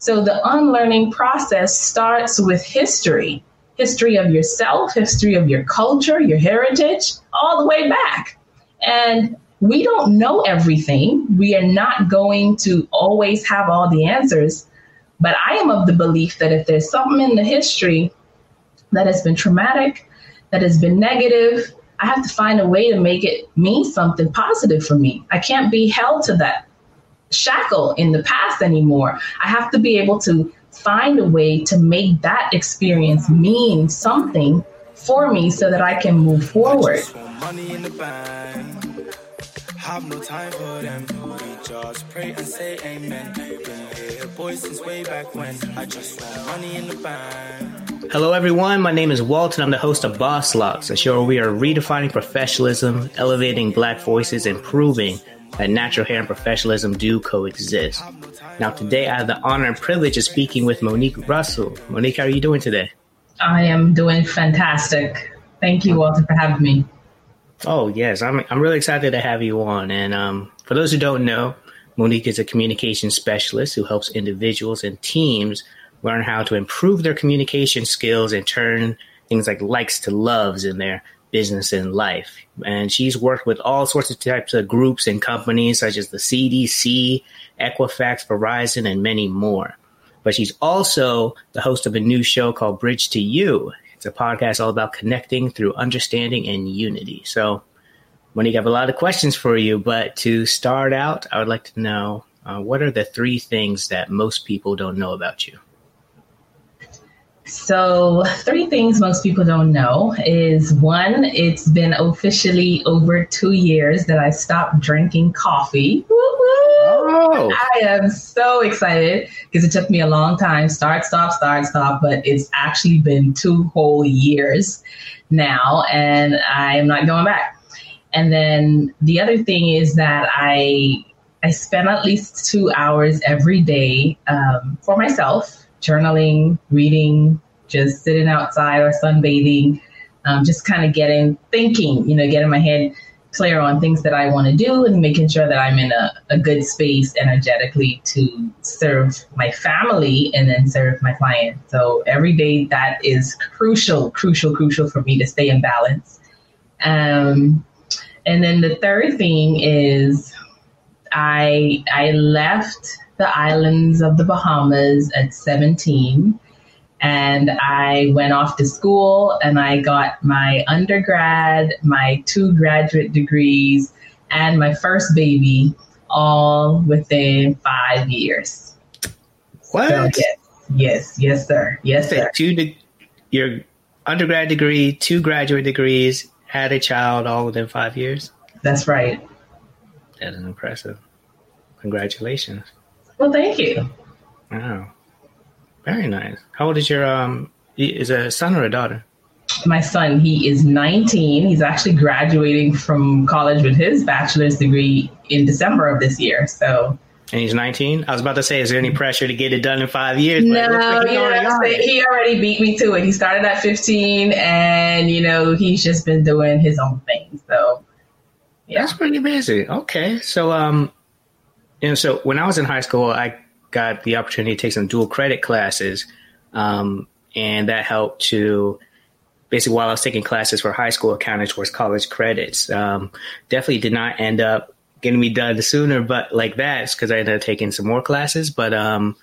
So the unlearning process starts with history history of yourself, history of your culture, your heritage, all the way back. And we don't know everything. We are not going to always have all the answers. But I am of the belief that if there's something in the history that has been traumatic, that has been negative, I have to find a way to make it mean something positive for me. I can't be held to that shackle in the past anymore. I have to be able to find a way to make that experience mean something for me so that I can move forward. Have no time for them. We just pray and say amen. Been here, boys, since way back when. I just want money in the bank. Hello, everyone. My name is Walton. I'm the host of Boss Locks, a show where we are redefining professionalism, elevating black voices, and proving that natural hair and professionalism do coexist. Now, today I have the honor and privilege of speaking with Monique Russell. Monique, how are you doing today? I am doing fantastic. Thank you, Walter, for having me. Oh yes, I'm I'm really excited to have you on. And um, for those who don't know, Monique is a communication specialist who helps individuals and teams learn how to improve their communication skills and turn things like likes to loves in their business and life. And she's worked with all sorts of types of groups and companies such as the CDC, Equifax, Verizon, and many more. But she's also the host of a new show called Bridge to You. It's a podcast all about connecting through understanding and unity. So, Monique, I have a lot of questions for you, but to start out, I would like to know uh, what are the three things that most people don't know about you? So, three things most people don't know is one, it's been officially over two years that I stopped drinking coffee. Oh. I am so excited because it took me a long time start, stop, start, stop, but it's actually been two whole years now, and I am not going back. And then the other thing is that I I spend at least two hours every day um, for myself journaling, reading, just sitting outside or sunbathing, um, just kind of getting thinking, you know, getting my head clear on things that I want to do and making sure that I'm in a, a good space energetically to serve my family and then serve my client. So every day that is crucial, crucial, crucial for me to stay in balance. Um, and then the third thing is I I left the islands of the Bahamas at 17. And I went off to school and I got my undergrad, my two graduate degrees, and my first baby all within five years. What? So, yes, yes, yes, sir. Yes, sir. Two de- your undergrad degree, two graduate degrees, had a child all within five years? That's right. That is impressive. Congratulations. Well, thank you. Wow. Very nice. How old is your um is a son or a daughter? My son, he is 19. He's actually graduating from college with his bachelor's degree in December of this year. So and he's 19. I was about to say, is there any pressure to get it done in five years? No, like already he already beat me to it. He started at 15, and you know he's just been doing his own thing. So yeah. that's pretty busy. Okay, so um, and so when I was in high school, I got the opportunity to take some dual credit classes, um, and that helped to basically while I was taking classes for high school accounting towards college credits. Um, definitely did not end up getting me done sooner, but like that because I ended up taking some more classes. But um,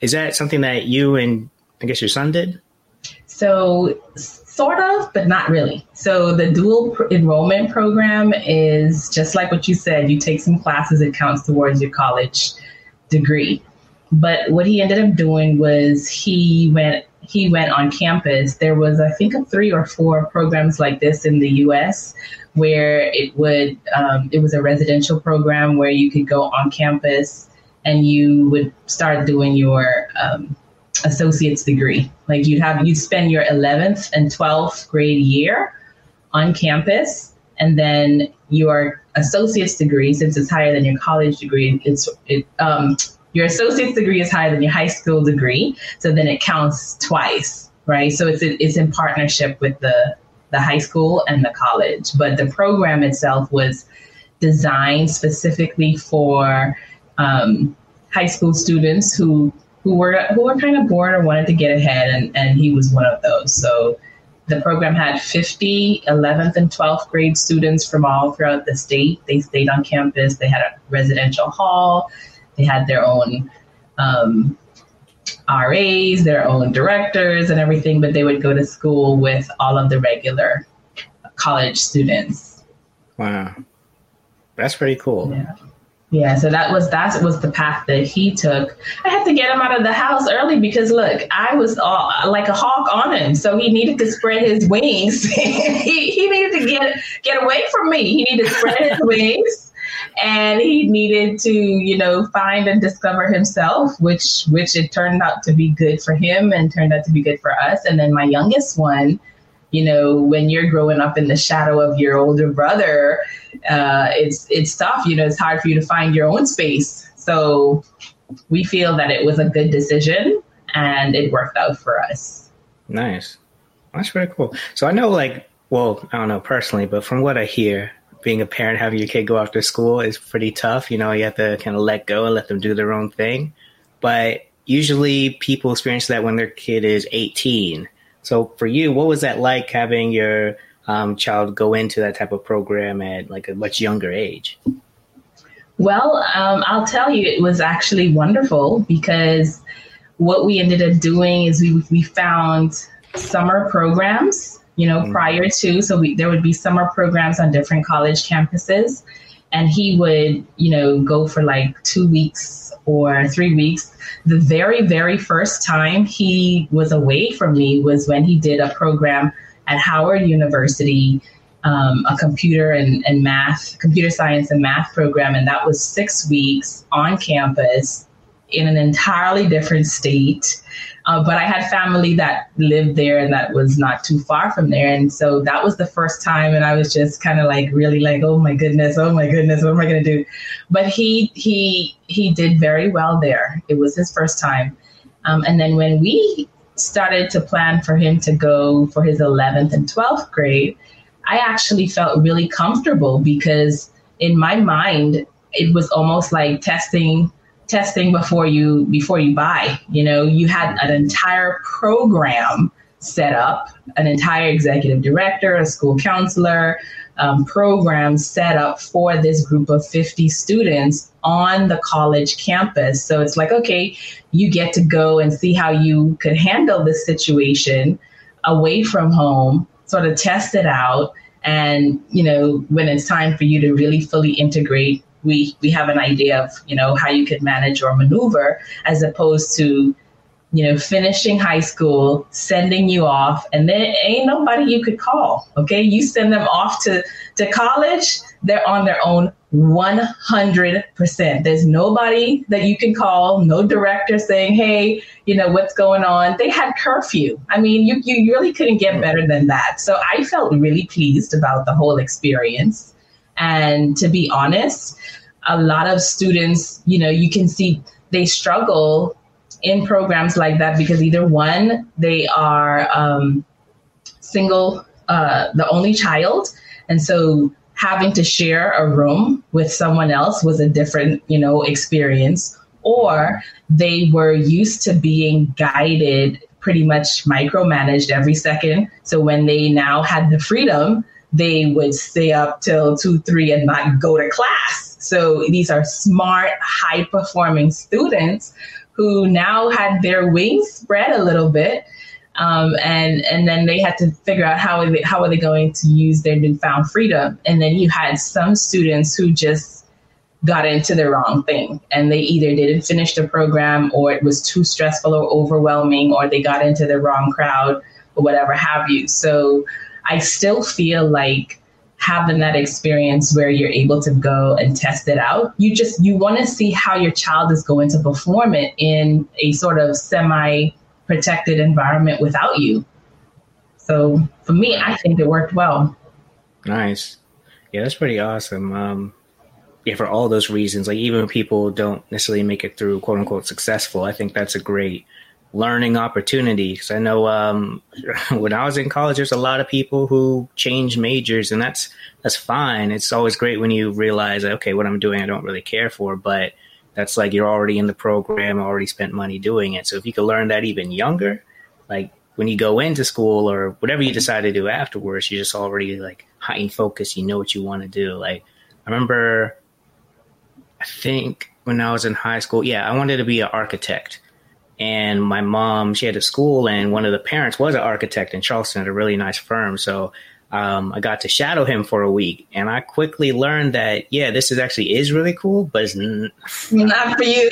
is that something that you and I guess your son did? So sort of, but not really. So the dual enrollment program is just like what you said. You take some classes, it counts towards your college degree. But what he ended up doing was he went he went on campus. There was I think three or four programs like this in the U.S. where it would um, it was a residential program where you could go on campus and you would start doing your um, associate's degree. Like you'd have you'd spend your 11th and 12th grade year on campus, and then your associate's degree, since it's higher than your college degree, it's it um, your associate's degree is higher than your high school degree, so then it counts twice, right? So it's it's in partnership with the the high school and the college, but the program itself was designed specifically for um, high school students who who were who were kind of bored or wanted to get ahead, and, and he was one of those. So the program had 50 11th and 12th grade students from all throughout the state. They stayed on campus. They had a residential hall. They had their own um, RAs, their own directors, and everything. But they would go to school with all of the regular college students. Wow, that's pretty cool. Yeah. Yeah, so that was that was the path that he took. I had to get him out of the house early because look, I was all, like a hawk on him, so he needed to spread his wings. he, he needed to get get away from me. He needed to spread his wings, and he needed to you know find and discover himself, which which it turned out to be good for him and turned out to be good for us. And then my youngest one, you know, when you're growing up in the shadow of your older brother uh, it's it's tough. You know, it's hard for you to find your own space. So we feel that it was a good decision and it worked out for us. Nice. That's very cool. So I know, like, well, I don't know personally, but from what I hear, being a parent, having your kid go to school is pretty tough. You know, you have to kind of let go and let them do their own thing. But usually people experience that when their kid is 18. So for you, what was that like having your um, child go into that type of program at like a much younger age? Well, um, I'll tell you, it was actually wonderful because what we ended up doing is we, we found summer programs, you know, mm-hmm. prior to, so we, there would be summer programs on different college campuses. And he would, you know, go for like two weeks or three weeks. The very, very first time he was away from me was when he did a program at Howard University, um, a computer and, and math, computer science and math program. And that was six weeks on campus in an entirely different state. Uh, but I had family that lived there and that was not too far from there. And so that was the first time. And I was just kind of like really like, oh my goodness, oh my goodness, what am I going to do? But he, he, he did very well there. It was his first time. Um, and then when we started to plan for him to go for his 11th and 12th grade, I actually felt really comfortable because in my mind, it was almost like testing testing before you before you buy you know you had an entire program set up an entire executive director a school counselor um, program set up for this group of 50 students on the college campus. So it's like, okay, you get to go and see how you could handle this situation away from home, sort of test it out. And, you know, when it's time for you to really fully integrate, we, we have an idea of, you know, how you could manage or maneuver as opposed to you know, finishing high school, sending you off, and then ain't nobody you could call. Okay. You send them off to, to college, they're on their own 100%. There's nobody that you can call, no director saying, hey, you know, what's going on? They had curfew. I mean, you, you really couldn't get better than that. So I felt really pleased about the whole experience. And to be honest, a lot of students, you know, you can see they struggle in programs like that because either one, they are um, single, uh, the only child. And so having to share a room with someone else was a different, you know, experience. Or they were used to being guided pretty much micromanaged every second. So when they now had the freedom, they would stay up till two, three and not go to class. So these are smart, high performing students who now had their wings spread a little bit. Um, and and then they had to figure out how are they, how are they going to use their newfound freedom. And then you had some students who just got into the wrong thing, and they either didn't finish the program, or it was too stressful or overwhelming, or they got into the wrong crowd, or whatever have you. So I still feel like having that experience where you're able to go and test it out. You just you want to see how your child is going to perform it in a sort of semi protected environment without you. So for me, I think it worked well. Nice. Yeah, that's pretty awesome. Um, yeah, for all those reasons, like even when people don't necessarily make it through quote unquote successful, I think that's a great learning opportunities. I know um, when I was in college, there's a lot of people who change majors, and that's that's fine. It's always great when you realize, okay, what I'm doing, I don't really care for, but that's like you're already in the program, already spent money doing it. So if you could learn that even younger, like when you go into school or whatever you decide to do afterwards, you're just already like heightened focus. You know what you want to do. Like I remember, I think when I was in high school, yeah, I wanted to be an architect. And my mom, she had a school, and one of the parents was an architect in Charleston at a really nice firm. So um, I got to shadow him for a week, and I quickly learned that yeah, this is actually is really cool, but it's n- not for you.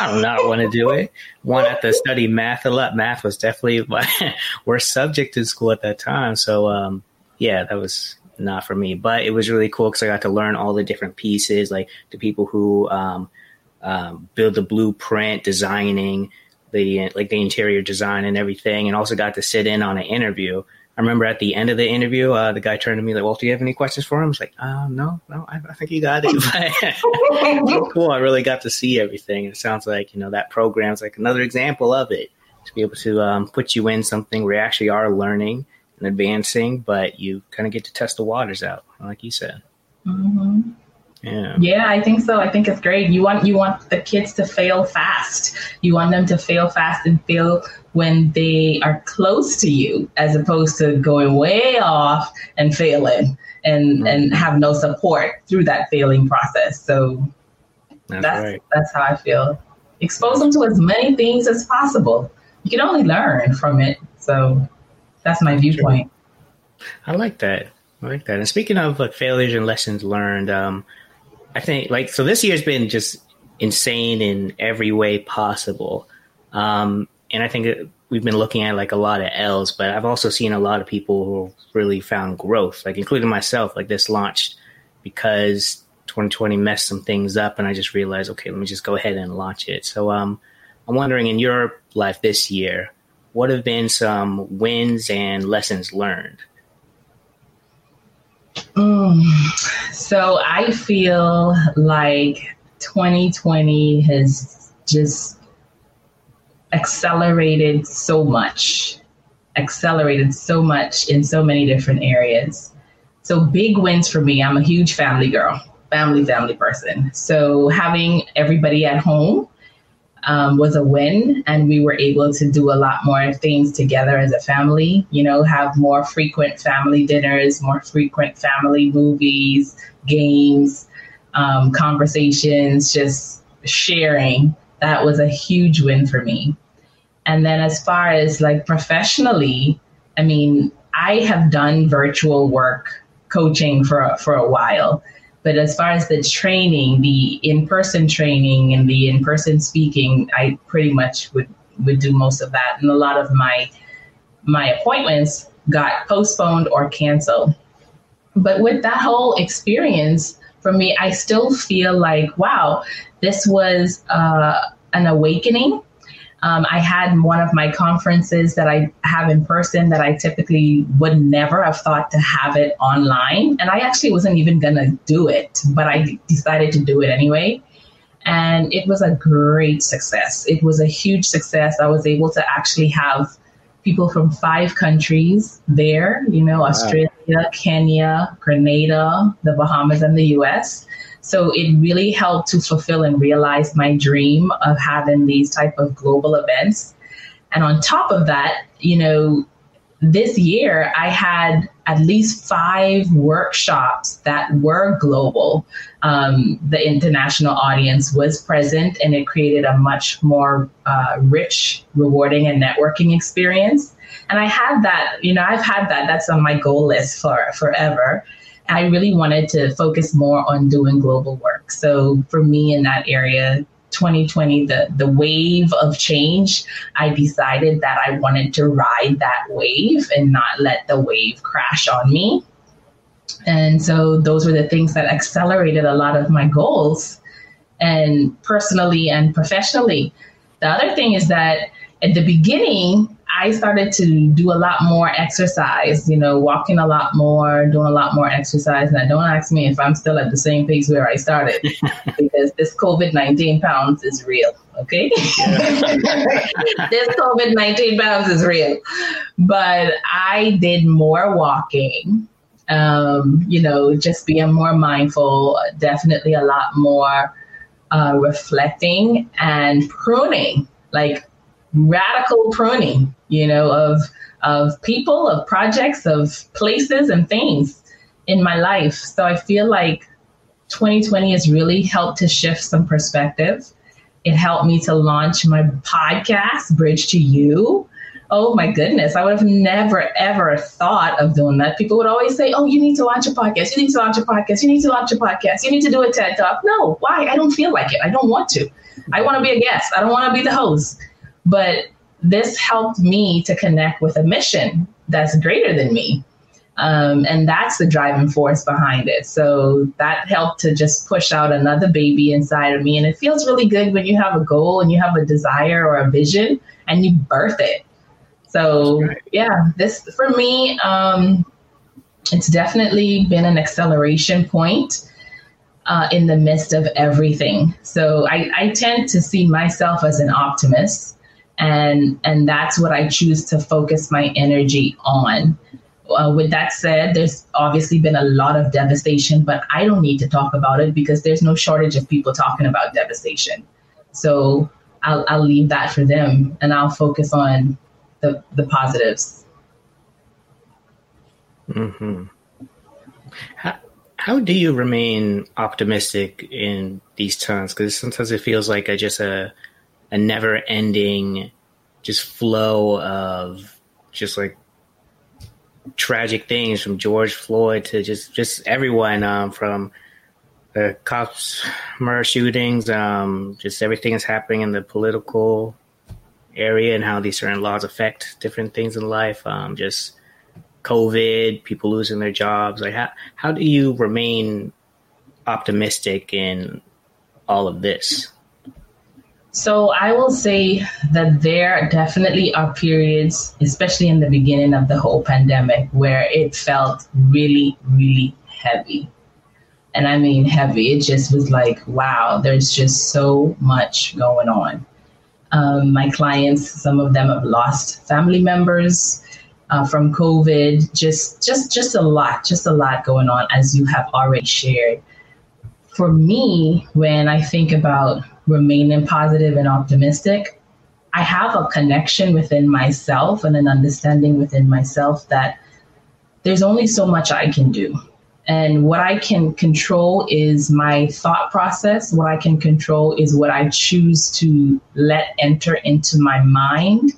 I do not want to do it. One had to study math a lot. Math was definitely my worst subject in school at that time. So um, yeah, that was not for me. But it was really cool because I got to learn all the different pieces, like the people who um, um, build the blueprint, designing the like the interior design and everything, and also got to sit in on an interview I remember at the end of the interview, uh, the guy turned to me like, "Well, do you have any questions for him?" I was like, uh, "No, no, I, I, think you got it." cool. I really got to see everything. It sounds like you know that program is like another example of it to be able to um, put you in something where you actually are learning and advancing, but you kind of get to test the waters out, like you said. Mm-hmm. Yeah. yeah, I think so. I think it's great. You want you want the kids to fail fast. You want them to fail fast and fail when they are close to you, as opposed to going way off and failing and mm-hmm. and have no support through that failing process. So that's that's, right. that's how I feel. Expose them to as many things as possible. You can only learn from it. So that's my viewpoint. I like that. I like that. And speaking of like failures and lessons learned, um, I think like so this year's been just insane in every way possible. Um, and I think we've been looking at like a lot of L's, but I've also seen a lot of people who really found growth, like including myself. Like this launched because 2020 messed some things up, and I just realized, okay, let me just go ahead and launch it. So, um, I'm wondering in your life this year, what have been some wins and lessons learned? So I feel like 2020 has just accelerated so much, accelerated so much in so many different areas. So big wins for me. I'm a huge family girl, family, family person. So having everybody at home um, was a win, and we were able to do a lot more things together as a family. You know, have more frequent family dinners, more frequent family movies, games, um, conversations, just sharing. That was a huge win for me. And then, as far as like professionally, I mean, I have done virtual work coaching for for a while but as far as the training, the in-person training and the in-person speaking, I pretty much would would do most of that. And a lot of my my appointments got postponed or canceled. But with that whole experience, for me, I still feel like, wow, this was uh, an awakening um, I had one of my conferences that I have in person that I typically would never have thought to have it online. And I actually wasn't even going to do it, but I decided to do it anyway. And it was a great success. It was a huge success. I was able to actually have people from five countries there, you know, Australia, Kenya, Grenada, the Bahamas, and the US. So it really helped to fulfill and realize my dream of having these type of global events. And on top of that, you know, this year I had at least five workshops that were global. Um, the international audience was present, and it created a much more uh, rich, rewarding, and networking experience. And I had that, you know, I've had that. That's on my goal list for forever. I really wanted to focus more on doing global work. So for me in that area, 2020, the, the wave of change, I decided that I wanted to ride that wave and not let the wave crash on me. And so those were the things that accelerated a lot of my goals and personally and professionally. The other thing is that at the beginning, I started to do a lot more exercise, you know, walking a lot more, doing a lot more exercise. And don't ask me if I'm still at the same pace where I started because this COVID 19 pounds is real. Okay. this COVID 19 pounds is real. But I did more walking, um, you know, just being more mindful, definitely a lot more uh, reflecting and pruning, like radical pruning, you know, of of people, of projects, of places and things in my life. So I feel like 2020 has really helped to shift some perspective. It helped me to launch my podcast, Bridge to You. Oh my goodness, I would have never ever thought of doing that. People would always say, Oh, you need to launch a podcast. You need to launch a podcast. You need to launch a podcast. You need to do a TED Talk. No, why? I don't feel like it. I don't want to. I want to be a guest. I don't want to be the host. But this helped me to connect with a mission that's greater than me. Um, and that's the driving force behind it. So that helped to just push out another baby inside of me. And it feels really good when you have a goal and you have a desire or a vision and you birth it. So yeah, this for me, um, it's definitely been an acceleration point uh, in the midst of everything. So I, I tend to see myself as an optimist, and and that's what I choose to focus my energy on. Uh, with that said, there's obviously been a lot of devastation, but I don't need to talk about it because there's no shortage of people talking about devastation. So I'll, I'll leave that for them and I'll focus on the, the positives. hmm How, how do you remain optimistic in these times? Because sometimes it feels like a, just a, a never ending just flow of just like tragic things from George Floyd to just just everyone um, from the cops murder shootings, um, just everything that's happening in the political area and how these certain laws affect different things in life. Um, just COVID, people losing their jobs. Like how how do you remain optimistic in all of this? So I will say that there definitely are periods, especially in the beginning of the whole pandemic, where it felt really, really heavy. And I mean heavy. It just was like, wow, there's just so much going on. Um, my clients, some of them have lost family members uh, from COVID. Just, just, just a lot, just a lot going on, as you have already shared. For me, when I think about remaining positive and optimistic, I have a connection within myself and an understanding within myself that there's only so much I can do. And what I can control is my thought process. What I can control is what I choose to let enter into my mind.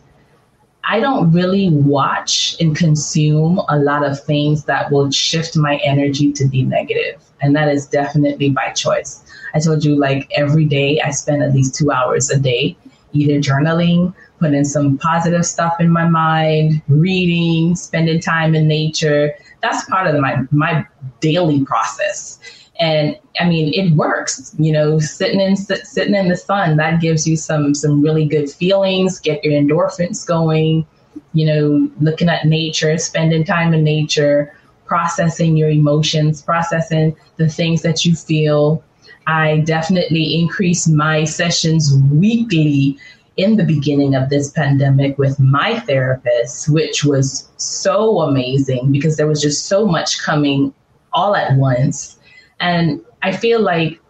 I don't really watch and consume a lot of things that will shift my energy to be negative. And that is definitely by choice. I told you, like every day, I spend at least two hours a day either journaling, putting some positive stuff in my mind, reading, spending time in nature. That's part of my my daily process. And I mean, it works. You know, sitting in sitting in the sun that gives you some some really good feelings. Get your endorphins going. You know, looking at nature, spending time in nature, processing your emotions, processing the things that you feel, I definitely increased my sessions weekly in the beginning of this pandemic with my therapist, which was so amazing because there was just so much coming all at once. And I feel like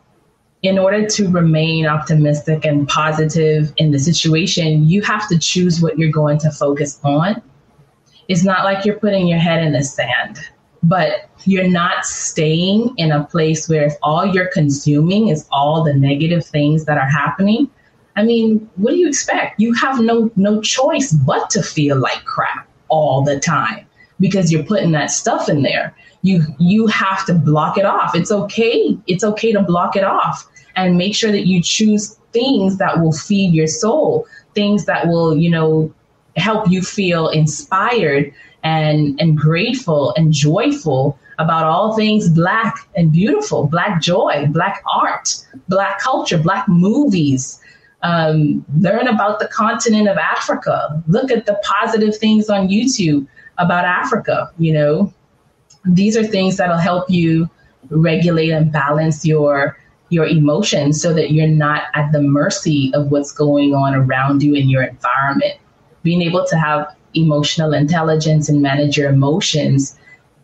in order to remain optimistic and positive in the situation, you have to choose what you're going to focus on. It's not like you're putting your head in the sand but you're not staying in a place where if all you're consuming is all the negative things that are happening i mean what do you expect? You have no no choice but to feel like crap all the time because you're putting that stuff in there. You you have to block it off. It's okay it's okay to block it off and make sure that you choose things that will feed your soul things that will you know help you feel inspired and, and grateful and joyful about all things Black and beautiful Black joy, Black art, Black culture, Black movies. Um, learn about the continent of Africa. Look at the positive things on YouTube about Africa. You know, these are things that'll help you regulate and balance your your emotions so that you're not at the mercy of what's going on around you in your environment. Being able to have emotional intelligence and manage your emotions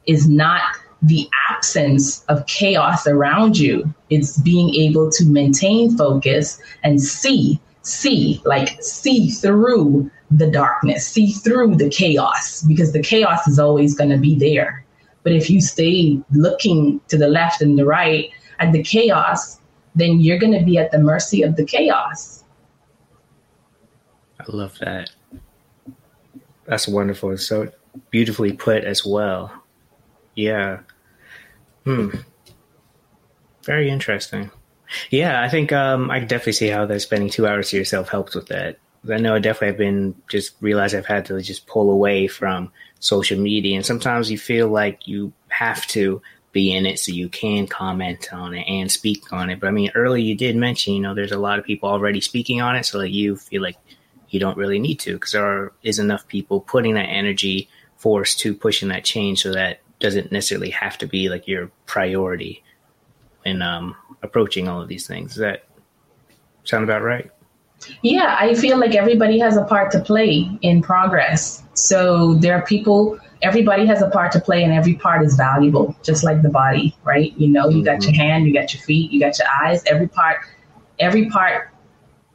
is not the absence of chaos around you. It's being able to maintain focus and see, see, like see through the darkness, see through the chaos, because the chaos is always going to be there. But if you stay looking to the left and the right at the chaos, then you're going to be at the mercy of the chaos. I love that. That's wonderful. It's so beautifully put as well. Yeah. Hmm. Very interesting. Yeah, I think um, I definitely see how that spending two hours to yourself helps with that. I know I definitely have been just realized I've had to just pull away from social media, and sometimes you feel like you have to be in it so you can comment on it and speak on it. But I mean, earlier you did mention, you know, there's a lot of people already speaking on it, so that you feel like you don't really need to because there is enough people putting that energy force to pushing that change, so that doesn't necessarily have to be like your priority in um, approaching all of these things. Does that sound about right? Yeah, I feel like everybody has a part to play in progress. So there are people, everybody has a part to play, and every part is valuable, just like the body, right? You know, you got mm-hmm. your hand, you got your feet, you got your eyes. Every part, every part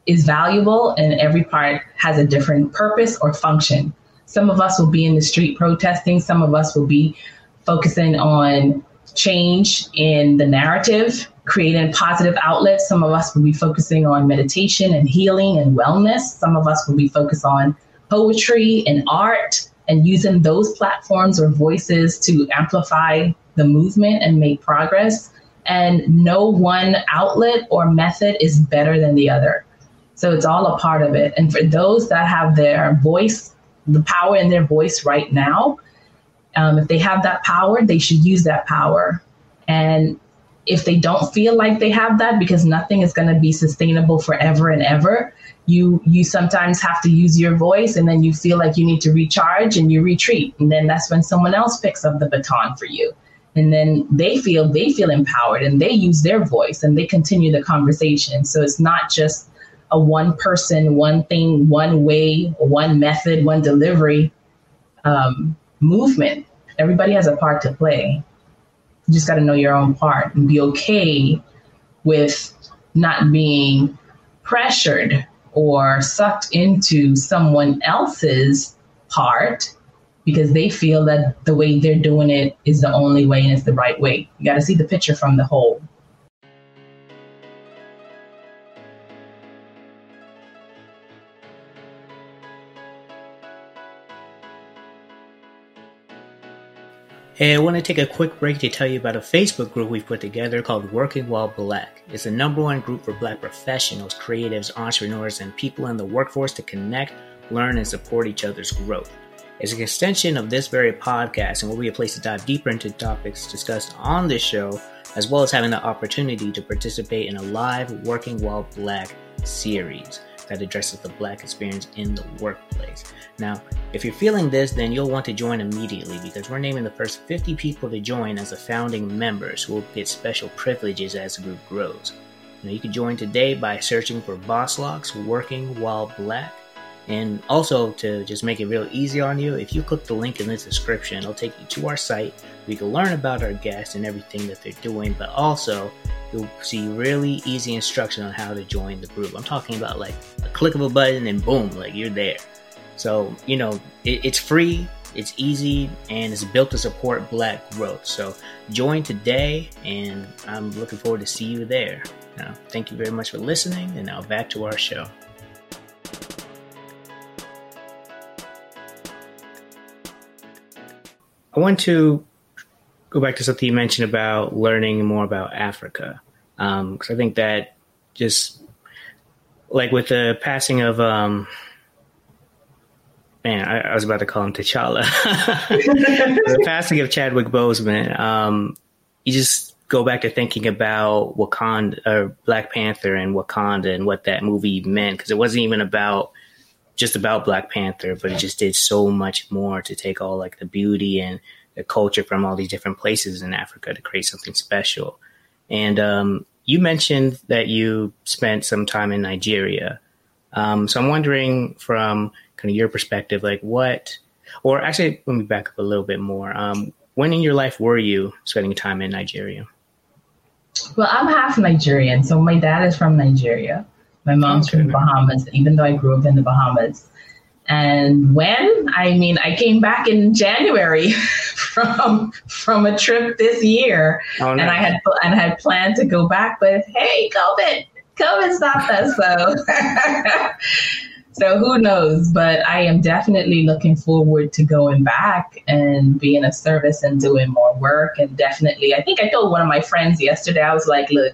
is valuable, and every part has a different purpose or function. Some of us will be in the street protesting. Some of us will be focusing on change in the narrative creating positive outlets. Some of us will be focusing on meditation and healing and wellness. Some of us will be focused on poetry and art and using those platforms or voices to amplify the movement and make progress. And no one outlet or method is better than the other. So it's all a part of it. And for those that have their voice, the power in their voice right now, um, if they have that power, they should use that power. And if they don't feel like they have that because nothing is going to be sustainable forever and ever you you sometimes have to use your voice and then you feel like you need to recharge and you retreat and then that's when someone else picks up the baton for you and then they feel they feel empowered and they use their voice and they continue the conversation so it's not just a one person one thing one way one method one delivery um, movement everybody has a part to play you just got to know your own part and be okay with not being pressured or sucked into someone else's part because they feel that the way they're doing it is the only way and it's the right way. You got to see the picture from the whole. Hey, I want to take a quick break to tell you about a Facebook group we've put together called Working While Black. It's the number one group for black professionals, creatives, entrepreneurs, and people in the workforce to connect, learn, and support each other's growth. It's an extension of this very podcast and will be a place to dive deeper into topics discussed on this show, as well as having the opportunity to participate in a live Working While Black series that addresses the black experience in the workplace. Now, if you're feeling this, then you'll want to join immediately because we're naming the first 50 people to join as the founding members who will get special privileges as the group grows. Now, you can join today by searching for Boss Locks Working While Black. And also, to just make it real easy on you, if you click the link in the description, it'll take you to our site you can learn about our guests and everything that they're doing, but also you'll see really easy instruction on how to join the group. I'm talking about like a click of a button and boom, like you're there. So, you know, it, it's free, it's easy, and it's built to support black growth. So join today, and I'm looking forward to see you there. Now, thank you very much for listening, and now back to our show. I want to go back to something you mentioned about learning more about Africa, because um, I think that just like with the passing of um, man, I, I, was about to call him T'Challa. the passing of Chadwick Boseman, um, you just go back to thinking about Wakanda or Black Panther and Wakanda and what that movie meant because it wasn't even about just about Black Panther, but it just did so much more to take all like the beauty and the culture from all these different places in Africa to create something special. And um, you mentioned that you spent some time in Nigeria. Um, so I'm wondering from kind of your perspective, like what, or actually, let me back up a little bit more. Um, when in your life were you spending time in Nigeria? Well, I'm half Nigerian, so my dad is from Nigeria. My mom's okay. from the Bahamas, even though I grew up in the Bahamas. And when I mean, I came back in January from from a trip this year, oh, and I had and had planned to go back, but hey, COVID, COVID stopped us. So So who knows? But I am definitely looking forward to going back and being of service and doing more work. And definitely, I think I told one of my friends yesterday, I was like, look,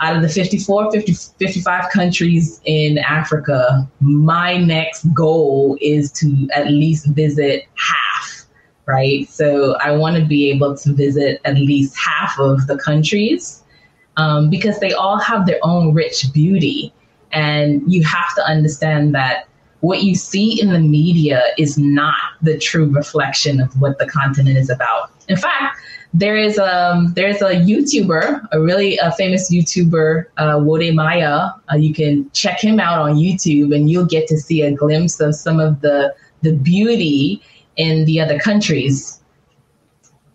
out of the 54, 50, 55 countries in Africa, my next goal is to at least visit half, right? So I want to be able to visit at least half of the countries um, because they all have their own rich beauty. And you have to understand that what you see in the media is not the true reflection of what the continent is about. In fact, there is a um, there's a YouTuber, a really a famous YouTuber, uh, Wode Maya. Uh, you can check him out on YouTube, and you'll get to see a glimpse of some of the the beauty in the other countries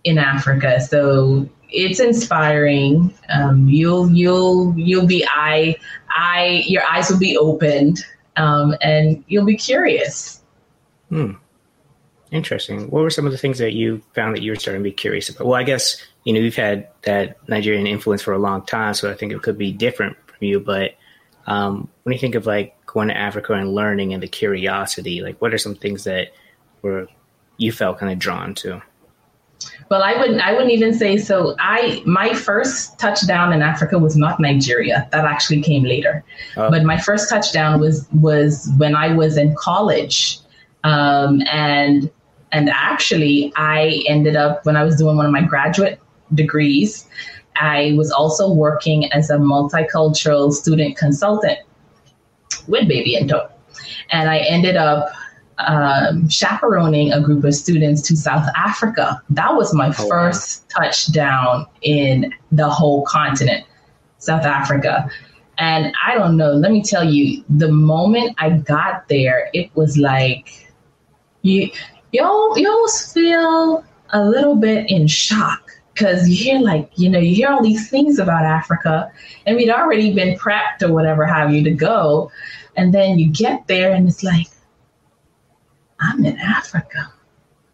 in Africa. So it's inspiring. Um, you'll you'll you'll be eye eye your eyes will be opened, um, and you'll be curious. Hmm. Interesting. What were some of the things that you found that you were starting to be curious about? Well, I guess you know you've had that Nigerian influence for a long time, so I think it could be different from you. But um, when you think of like going to Africa and learning and the curiosity, like what are some things that were you felt kind of drawn to? Well, I wouldn't. I wouldn't even say so. I my first touchdown in Africa was not Nigeria. That actually came later. Oh. But my first touchdown was was when I was in college, um, and and actually I ended up when I was doing one of my graduate degrees. I was also working as a multicultural student consultant with Baby in tow, and I ended up um, chaperoning a group of students to South Africa. That was my oh, first wow. touchdown in the whole continent, South Africa. And I don't know, let me tell you, the moment I got there, it was like you you you almost feel a little bit in shock because you hear like you know you hear all these things about Africa, and we'd already been prepped or whatever have you to go, and then you get there and it's like I'm in Africa.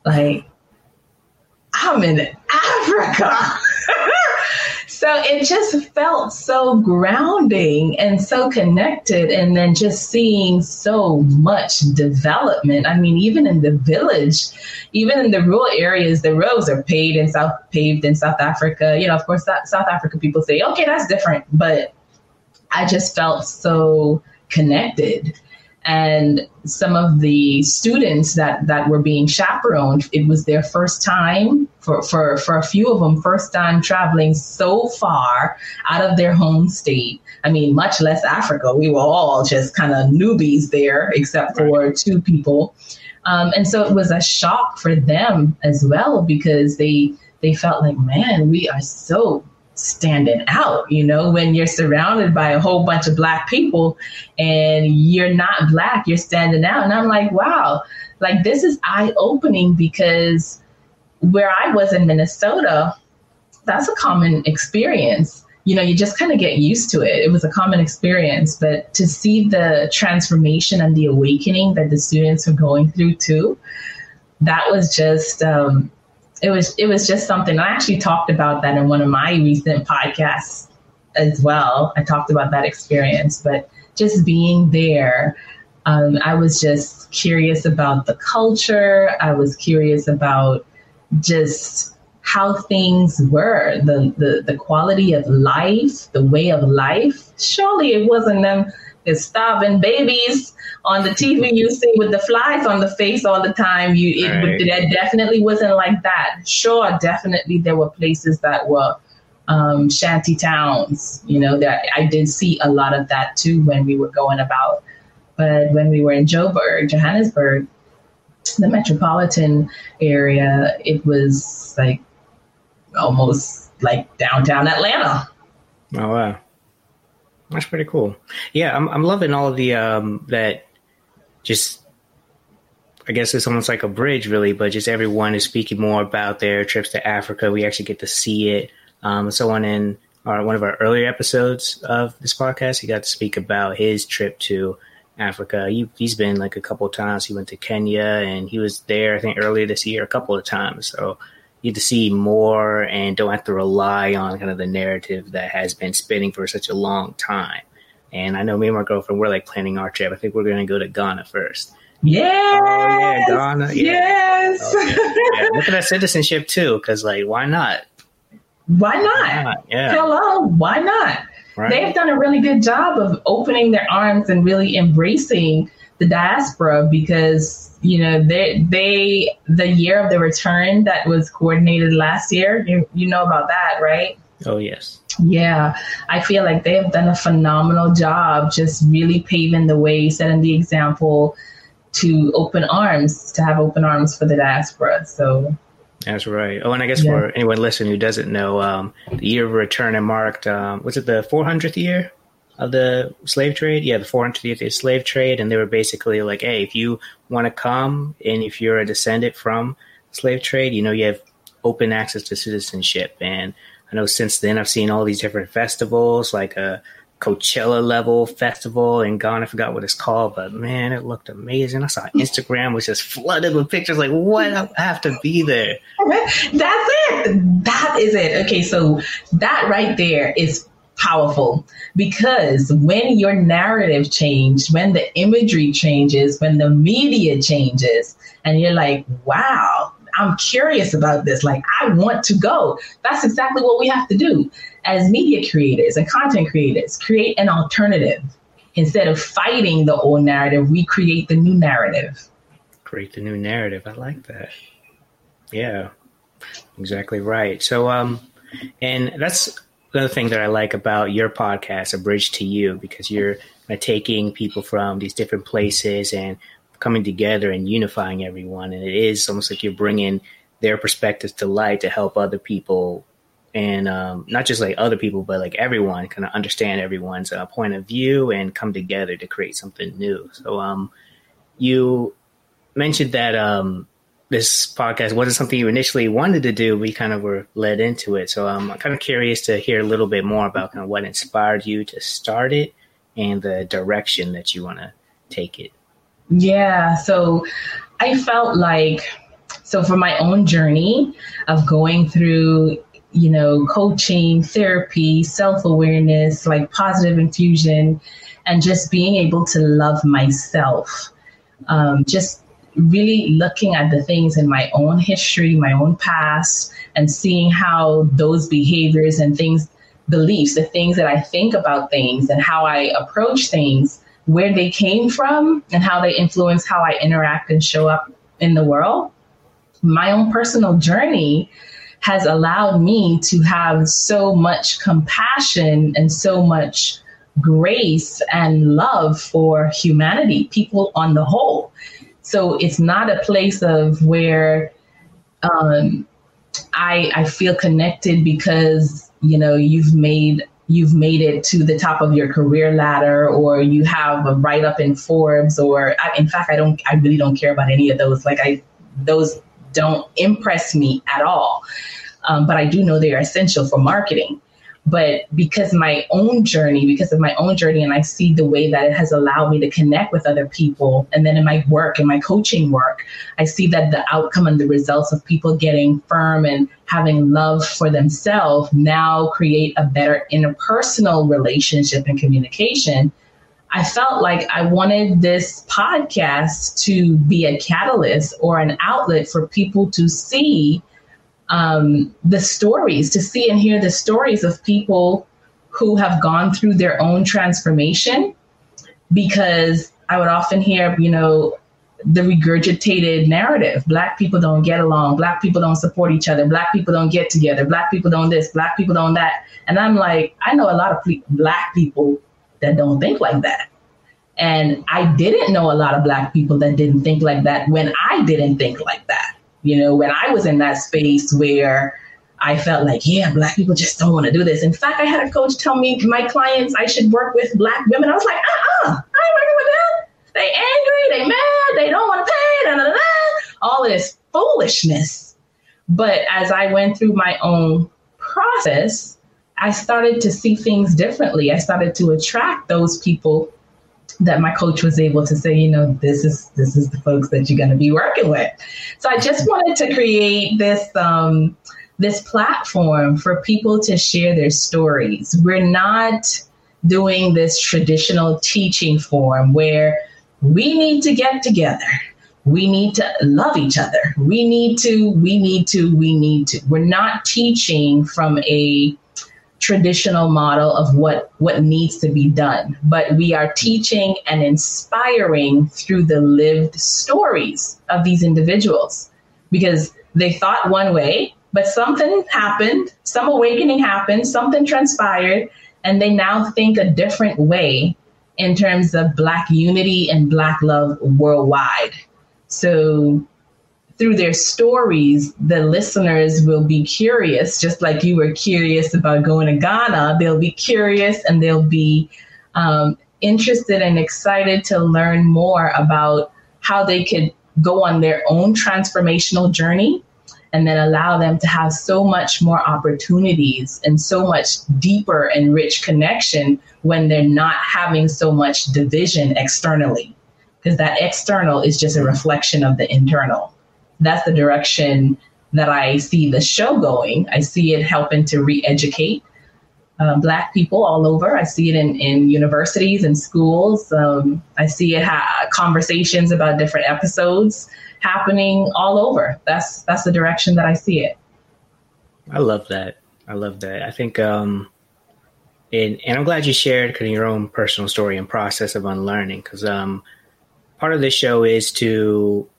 Like, I'm in Africa. so it just felt so grounding and so connected. And then just seeing so much development. I mean, even in the village, even in the rural areas, the roads are paved in South paved in South Africa. You know, of course, South African people say, okay, that's different. But I just felt so connected and some of the students that that were being chaperoned it was their first time for for for a few of them first time traveling so far out of their home state. I mean much less africa. We were all just kind of newbies there except for two people. Um, and so it was a shock for them as well because they they felt like man we are so standing out, you know, when you're surrounded by a whole bunch of black people and you're not black, you're standing out. And I'm like, wow, like this is eye opening because where I was in Minnesota, that's a common experience. You know, you just kind of get used to it. It was a common experience, but to see the transformation and the awakening that the students are going through too, that was just um, it was it was just something. I actually talked about that in one of my recent podcasts as well. I talked about that experience, but just being there, um, I was just curious about the culture. I was curious about just how things were, the, the, the quality of life, the way of life. Surely it wasn't them starving babies on the TV you see with the flies on the face all the time. You it, right. that definitely wasn't like that. Sure, definitely there were places that were um, shanty towns. You know that I did see a lot of that too when we were going about. But when we were in Joburg, Johannesburg, the metropolitan area, it was like almost like downtown Atlanta. Oh wow. That's pretty cool. Yeah, I'm I'm loving all of the um that just I guess it's almost like a bridge, really, but just everyone is speaking more about their trips to Africa. We actually get to see it. Um, someone in our, one of our earlier episodes of this podcast, he got to speak about his trip to Africa. He, has been like a couple of times. He went to Kenya and he was there, I think, earlier this year a couple of times. So you get to see more and don't have to rely on kind of the narrative that has been spinning for such a long time. And I know me and my girlfriend, we're like planning our trip. I think we're going to go to Ghana first. Yes. Oh, yeah, Ghana. Yeah. Yes. Oh, yeah. Look at that citizenship too, because like, why not? Why not? Why not? Yeah. Hello, why not? Right. They've done a really good job of opening their arms and really embracing the diaspora because you know they they the year of the return that was coordinated last year. You you know about that, right? Oh yes. Yeah, I feel like they have done a phenomenal job, just really paving the way, setting the example to open arms, to have open arms for the diaspora. So that's right. Oh, and I guess yeah. for anyone listening who doesn't know, um, the year of return and marked, um, was it the 400th year of the slave trade? Yeah, the 400th year of the slave trade. And they were basically like, hey, if you want to come and if you're a descendant from slave trade, you know, you have open access to citizenship. And I know since then I've seen all these different festivals like a Coachella level festival in Ghana. I forgot what it's called, but man, it looked amazing. I saw Instagram was just flooded with pictures. Like, what? I have to be there. That's it. That is it. Okay, so that right there is powerful because when your narrative changed, when the imagery changes, when the media changes, and you're like, wow, I'm curious about this. Like, I want to go. That's exactly what we have to do as media creators and content creators. Create an alternative. Instead of fighting the old narrative, we create the new narrative. Create the new narrative. I like that. Yeah, exactly right. So, um, and that's another thing that I like about your podcast, A Bridge to You, because you're taking people from these different places and coming together and unifying everyone. And it is almost like you're bringing their perspectives to light to help other people and um, not just like other people, but like everyone kind of understand everyone's uh, point of view and come together to create something new. So, um, you mentioned that um, this podcast wasn't something you initially wanted to do. We kind of were led into it. So, um, I'm kind of curious to hear a little bit more about kind of what inspired you to start it and the direction that you want to take it. Yeah. So I felt like, so for my own journey of going through, you know, coaching, therapy, self awareness, like positive infusion, and just being able to love myself, um, just really looking at the things in my own history, my own past, and seeing how those behaviors and things, beliefs, the things that I think about things and how I approach things where they came from and how they influence how I interact and show up in the world. My own personal journey has allowed me to have so much compassion and so much grace and love for humanity, people on the whole. So it's not a place of where um, I, I feel connected because you know you've made you've made it to the top of your career ladder or you have a write up in Forbes or I, in fact I don't I really don't care about any of those. Like I those don't impress me at all. Um, but I do know they are essential for marketing but because my own journey, because of my own journey, and I see the way that it has allowed me to connect with other people, and then in my work, in my coaching work, I see that the outcome and the results of people getting firm and having love for themselves now create a better interpersonal relationship and communication. I felt like I wanted this podcast to be a catalyst or an outlet for people to see um, the stories, to see and hear the stories of people who have gone through their own transformation. Because I would often hear, you know, the regurgitated narrative black people don't get along, black people don't support each other, black people don't get together, black people don't this, black people don't that. And I'm like, I know a lot of black people that don't think like that. And I didn't know a lot of black people that didn't think like that when I didn't think like that. You know, when I was in that space where I felt like, yeah, black people just don't want to do this. In fact, I had a coach tell me my clients I should work with black women. I was like, uh-uh, I ain't working with them. They angry, they mad, they don't want to pay, da, da, da. call it as foolishness. But as I went through my own process, I started to see things differently. I started to attract those people that my coach was able to say, you know, this is this is the folks that you're going to be working with. So I just wanted to create this um, this platform for people to share their stories. We're not doing this traditional teaching form where we need to get together. We need to love each other. We need to, we need to, we need to. We're not teaching from a traditional model of what what needs to be done. But we are teaching and inspiring through the lived stories of these individuals. Because they thought one way but something happened some awakening happened something transpired and they now think a different way in terms of black unity and black love worldwide. So through their stories, the listeners will be curious, just like you were curious about going to Ghana. They'll be curious and they'll be um, interested and excited to learn more about how they could go on their own transformational journey and then allow them to have so much more opportunities and so much deeper and rich connection when they're not having so much division externally. Because that external is just a reflection of the internal that's the direction that I see the show going. I see it helping to re educate uh, Black people all over. I see it in, in universities and schools. Um, I see it ha- conversations about different episodes happening all over. That's that's the direction that I see it. I love that. I love that. I think, um, and, and I'm glad you shared kind of your own personal story and process of unlearning because um, part of this show is to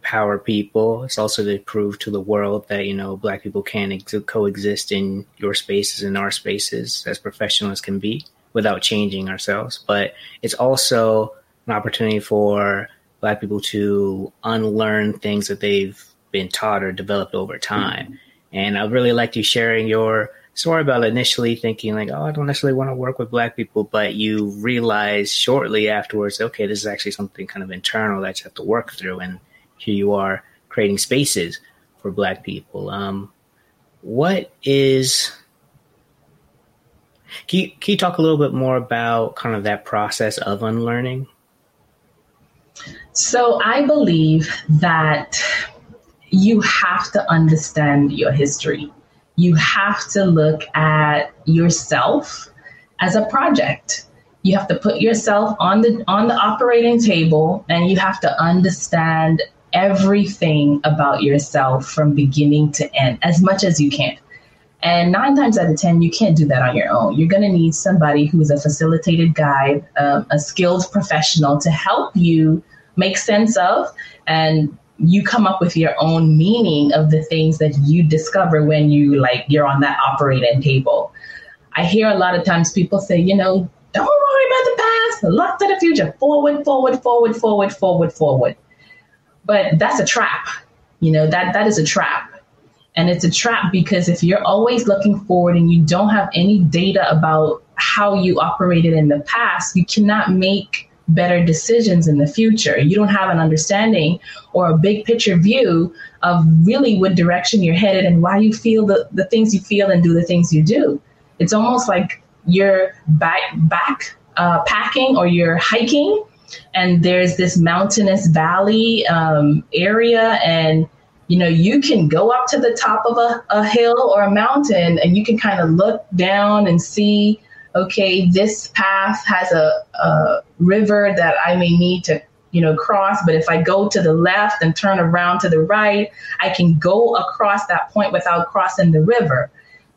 empower people. It's also to prove to the world that you know Black people can ex- coexist in your spaces and our spaces as professional as can be without changing ourselves. But it's also an opportunity for Black people to unlearn things that they've been taught or developed over time. Mm-hmm. And I really liked you sharing your story about initially thinking like, oh, I don't necessarily want to work with black people, but you realize shortly afterwards, okay, this is actually something kind of internal that you have to work through. And here you are creating spaces for Black people. Um, what is can you, can you talk a little bit more about kind of that process of unlearning? So I believe that you have to understand your history. You have to look at yourself as a project. You have to put yourself on the on the operating table and you have to understand everything about yourself from beginning to end as much as you can. And nine times out of 10, you can't do that on your own. You're going to need somebody who's a facilitated guide, um, a skilled professional to help you make sense of and you come up with your own meaning of the things that you discover when you like you're on that operating table. I hear a lot of times people say, you know, don't worry about the past, look to the future, forward, forward, forward, forward, forward, forward. But that's a trap. You know, that that is a trap. And it's a trap because if you're always looking forward and you don't have any data about how you operated in the past, you cannot make better decisions in the future. You don't have an understanding or a big picture view of really what direction you're headed and why you feel the, the things you feel and do the things you do. It's almost like you're back back uh, packing or you're hiking and there's this mountainous valley um, area and you know you can go up to the top of a, a hill or a mountain and you can kind of look down and see okay this path has a, a river that i may need to you know cross but if i go to the left and turn around to the right i can go across that point without crossing the river.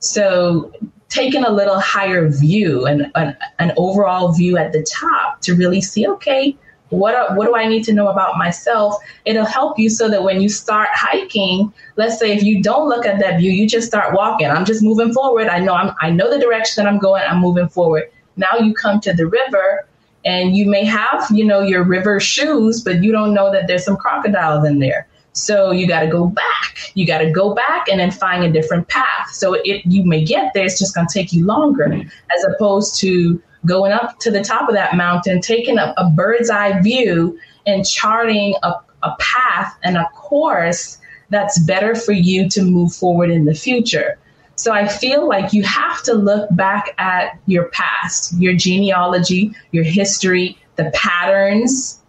So taking a little higher view and an, an overall view at the top to really see, okay, what what do I need to know about myself? It'll help you so that when you start hiking, let's say if you don't look at that view, you just start walking. I'm just moving forward. I know I'm I know the direction that I'm going. I'm moving forward. Now you come to the river and you may have, you know, your river shoes, but you don't know that there's some crocodiles in there. So you got to go back. You got to go back and then find a different path. So it you may get there, it's just going to take you longer, as opposed to going up to the top of that mountain, taking a, a bird's eye view and charting a, a path and a course that's better for you to move forward in the future. So I feel like you have to look back at your past, your genealogy, your history, the patterns,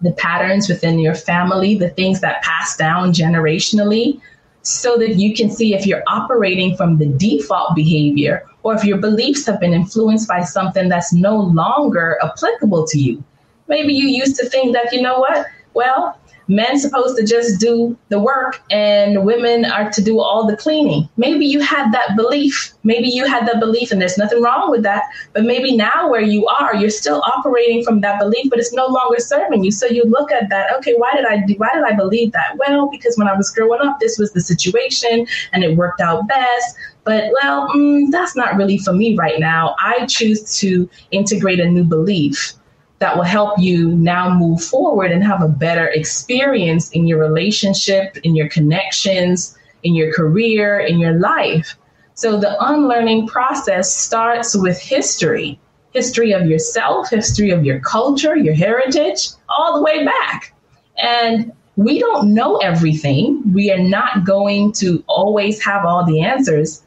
the patterns within your family, the things that pass down generationally, so that you can see if you're operating from the default behavior or if your beliefs have been influenced by something that's no longer applicable to you. Maybe you used to think that, you know what? Well, men's supposed to just do the work and women are to do all the cleaning. Maybe you had that belief. Maybe you had that belief and there's nothing wrong with that. But maybe now where you are, you're still operating from that belief, but it's no longer serving you. So you look at that, okay, why did I do why did I believe that? Well, because when I was growing up, this was the situation and it worked out best. But well, mm, that's not really for me right now. I choose to integrate a new belief that will help you now move forward and have a better experience in your relationship, in your connections, in your career, in your life. So the unlearning process starts with history history of yourself, history of your culture, your heritage, all the way back. And we don't know everything. We are not going to always have all the answers.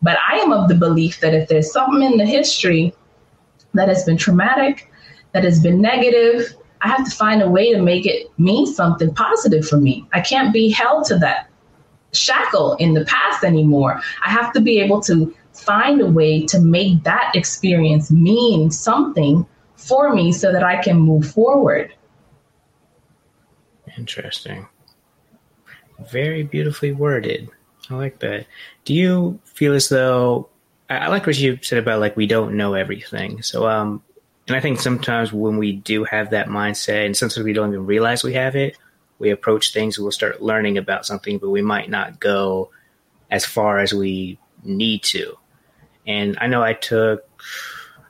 But I am of the belief that if there's something in the history that has been traumatic, that has been negative, I have to find a way to make it mean something positive for me. I can't be held to that shackle in the past anymore. I have to be able to find a way to make that experience mean something for me so that I can move forward. Interesting. Very beautifully worded. I like that. Do you feel as though I like what you said about like we don't know everything. So um and I think sometimes when we do have that mindset, and sometimes we don't even realize we have it, we approach things, we'll start learning about something, but we might not go as far as we need to. And I know I took,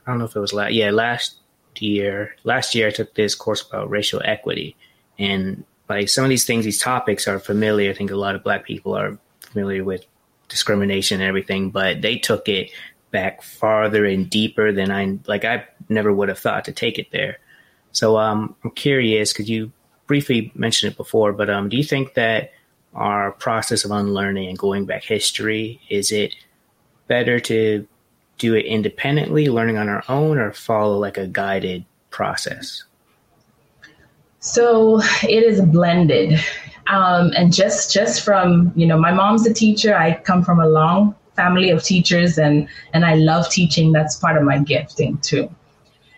I don't know if it was last, yeah, last year, last year I took this course about racial equity. And like some of these things, these topics are familiar. I think a lot of black people are familiar with discrimination and everything, but they took it back farther and deeper than I like. I never would have thought to take it there. So um, I'm curious because you briefly mentioned it before, but um, do you think that our process of unlearning and going back history is it better to do it independently, learning on our own, or follow like a guided process? So it is blended. Um, and just just from you know my mom's a teacher i come from a long family of teachers and and I love teaching. That's part of my gifting too.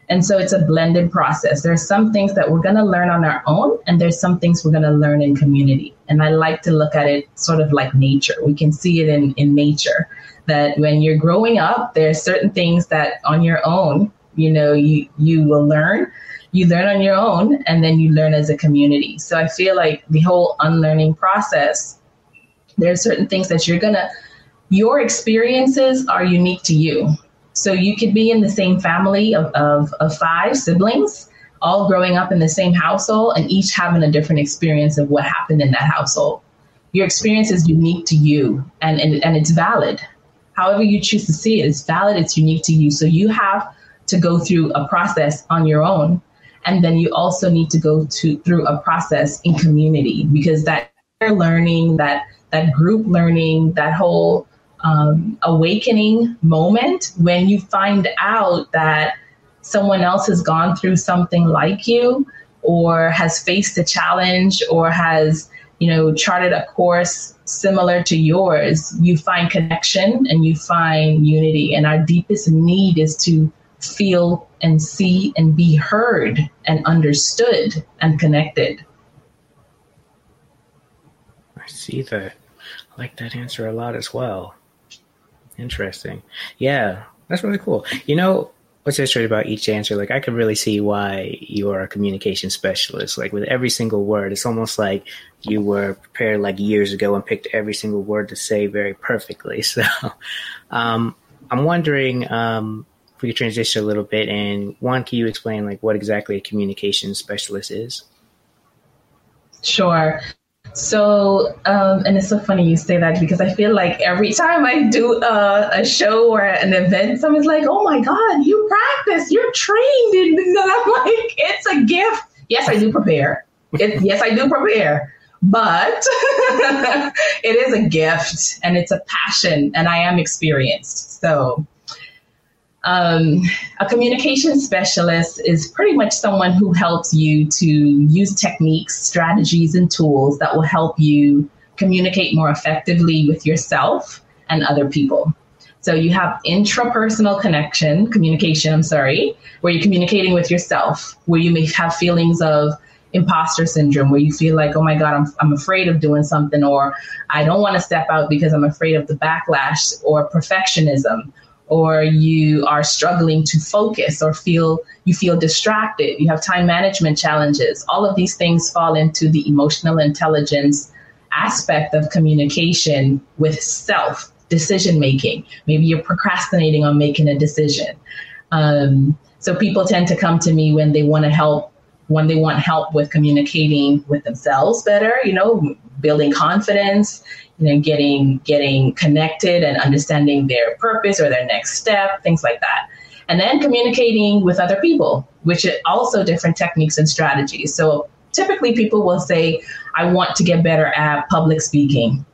And so it's a blended process. There's some things that we're going to learn on our own, and there's some things we're going to learn in community. And I like to look at it sort of like nature. We can see it in, in nature that when you're growing up, there are certain things that on your own, you know, you, you will learn. You learn on your own, and then you learn as a community. So I feel like the whole unlearning process, there are certain things that you're going to your experiences are unique to you. So you could be in the same family of, of, of five siblings, all growing up in the same household, and each having a different experience of what happened in that household. Your experience is unique to you and, and, and it's valid. However, you choose to see it, it's valid, it's unique to you. So you have to go through a process on your own. And then you also need to go to through a process in community because that learning, that that group learning, that whole um, awakening moment when you find out that someone else has gone through something like you or has faced a challenge or has you know charted a course similar to yours you find connection and you find unity. And our deepest need is to feel and see and be heard and understood and connected. I see that. I like that answer a lot as well Interesting. Yeah, that's really cool. You know, what's interesting about each answer? Like, I could really see why you are a communication specialist. Like, with every single word, it's almost like you were prepared like years ago and picked every single word to say very perfectly. So, um, I'm wondering um, if we could transition a little bit. And one, can you explain like what exactly a communication specialist is? Sure. So, um, and it's so funny you say that because I feel like every time I do uh, a show or an event, someone's like, "Oh my God, you practice, you're trained," and I'm like, "It's a gift." Yes, I do prepare. it, yes, I do prepare, but it is a gift and it's a passion, and I am experienced. So, um, a communication specialist is pretty much someone who helps you to use techniques, strategies, and tools that will help you communicate more effectively with yourself and other people. So you have intrapersonal connection, communication, I'm sorry, where you're communicating with yourself, where you may have feelings of imposter syndrome, where you feel like, oh my God, I'm, I'm afraid of doing something, or I don't want to step out because I'm afraid of the backlash or perfectionism, or you are struggling to focus or feel you feel distracted, you have time management challenges. All of these things fall into the emotional intelligence aspect of communication with self decision making. Maybe you're procrastinating on making a decision. Um, so people tend to come to me when they want to help, when they want help with communicating with themselves better, you know, building confidence, you know, getting getting connected and understanding their purpose or their next step, things like that. And then communicating with other people, which is also different techniques and strategies. So typically people will say, I want to get better at public speaking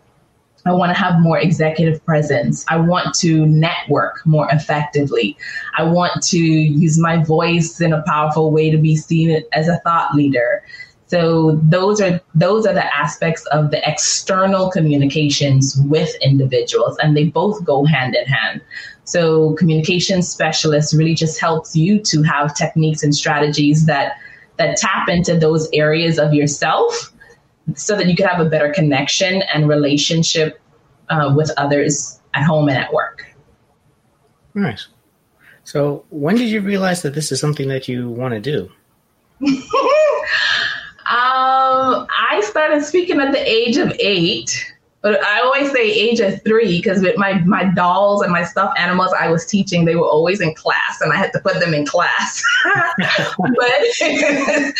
I want to have more executive presence. I want to network more effectively. I want to use my voice in a powerful way to be seen as a thought leader. So those are those are the aspects of the external communications with individuals and they both go hand in hand. So communication specialist really just helps you to have techniques and strategies that that tap into those areas of yourself so that you can have a better connection and relationship uh, with others at home and at work. Nice. So, when did you realize that this is something that you want to do? I started speaking at the age of eight. But I always say age of three because with my, my dolls and my stuffed animals I was teaching, they were always in class and I had to put them in class. but,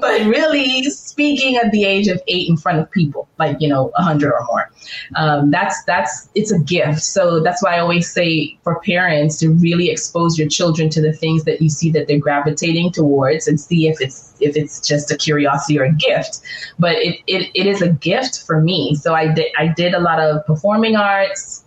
but really speaking at the age of eight in front of people, like, you know, a hundred or more, um, that's, that's, it's a gift. So that's why I always say for parents to really expose your children to the things that you see that they're gravitating towards and see if it's, if it's just a curiosity or a gift. But it, it, it is a gift for me. So I did, I did a lot of performing arts,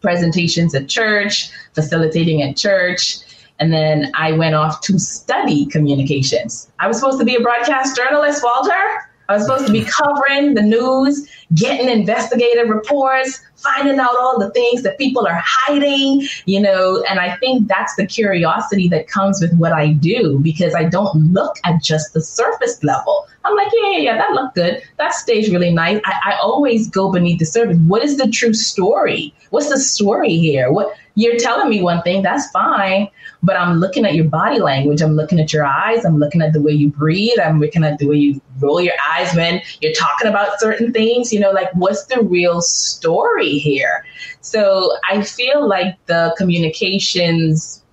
presentations at church, facilitating at church. And then I went off to study communications. I was supposed to be a broadcast journalist, Walter. I was supposed to be covering the news, getting investigative reports, finding out all the things that people are hiding, you know, and I think that's the curiosity that comes with what I do because I don't look at just the surface level. I'm like, yeah, yeah, yeah, that looked good. That stage really nice. I, I always go beneath the surface. What is the true story? What's the story here? What you're telling me one thing, that's fine, but I'm looking at your body language. I'm looking at your eyes. I'm looking at the way you breathe. I'm looking at the way you roll your eyes when you're talking about certain things. You know, like what's the real story here? So I feel like the communications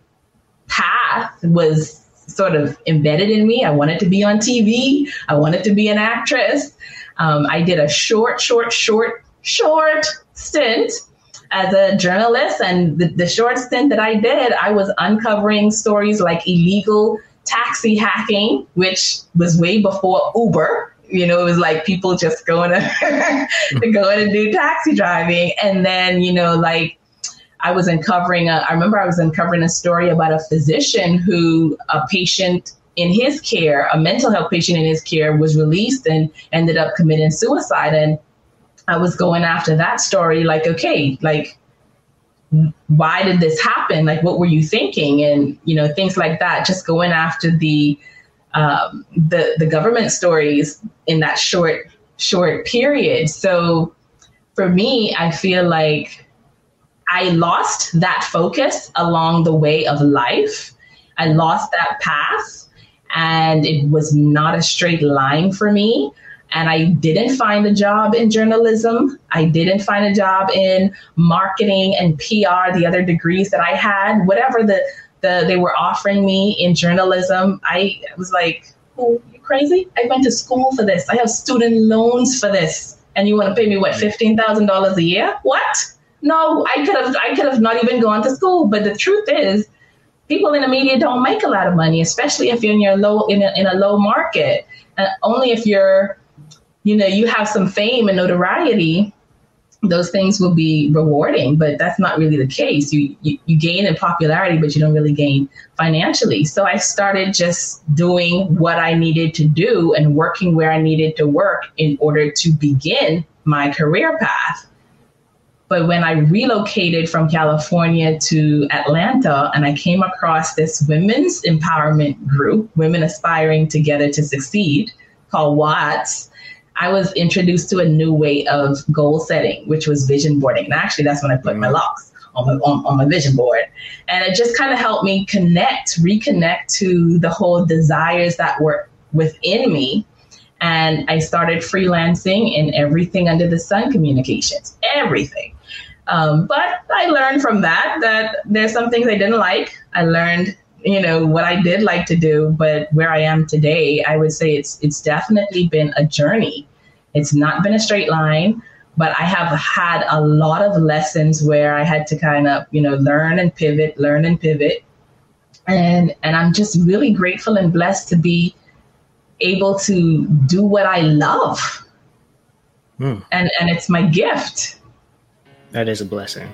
path was sort of embedded in me. I wanted to be on TV. I wanted to be an actress. Um, I did a short, short, short, short stint as a journalist. And the, the short stint that I did, I was uncovering stories like illegal taxi hacking, which was way before Uber. You know, it was like people just going to, to go in and do taxi driving. And then, you know, like I was uncovering, a, I remember I was uncovering a story about a physician who a patient in his care, a mental health patient in his care was released and ended up committing suicide. And I was going after that story, like, okay, like, why did this happen? Like, what were you thinking? And, you know, things like that, just going after the, um, the, the government stories in that short, short period. So for me, I feel like I lost that focus along the way of life. I lost that path and it was not a straight line for me. And I didn't find a job in journalism. I didn't find a job in marketing and PR, the other degrees that I had, whatever the, the they were offering me in journalism. I was like, oh, you crazy? I went to school for this. I have student loans for this. And you want to pay me what, $15,000 a year? What? No, I could have I could have not even gone to school. But the truth is, people in the media don't make a lot of money, especially if you're in your low in a, in a low market. And only if you're, you know, you have some fame and notoriety, those things will be rewarding. But that's not really the case. You, you you gain in popularity, but you don't really gain financially. So I started just doing what I needed to do and working where I needed to work in order to begin my career path. But when I relocated from California to Atlanta and I came across this women's empowerment group, Women Aspiring Together to Succeed, called WATS, I was introduced to a new way of goal setting, which was vision boarding. And actually, that's when I put my locks on my, on, on my vision board. And it just kind of helped me connect, reconnect to the whole desires that were within me and I started freelancing in everything under the sun communications, everything. Um, but I learned from that that there's some things I didn't like. I learned, you know, what I did like to do, but where I am today, I would say it's it's definitely been a journey. It's not been a straight line, but I have had a lot of lessons where I had to kind of, you know, learn and pivot, learn and pivot. And and I'm just really grateful and blessed to be able to do what I love. Mm. And and it's my gift. That is a blessing.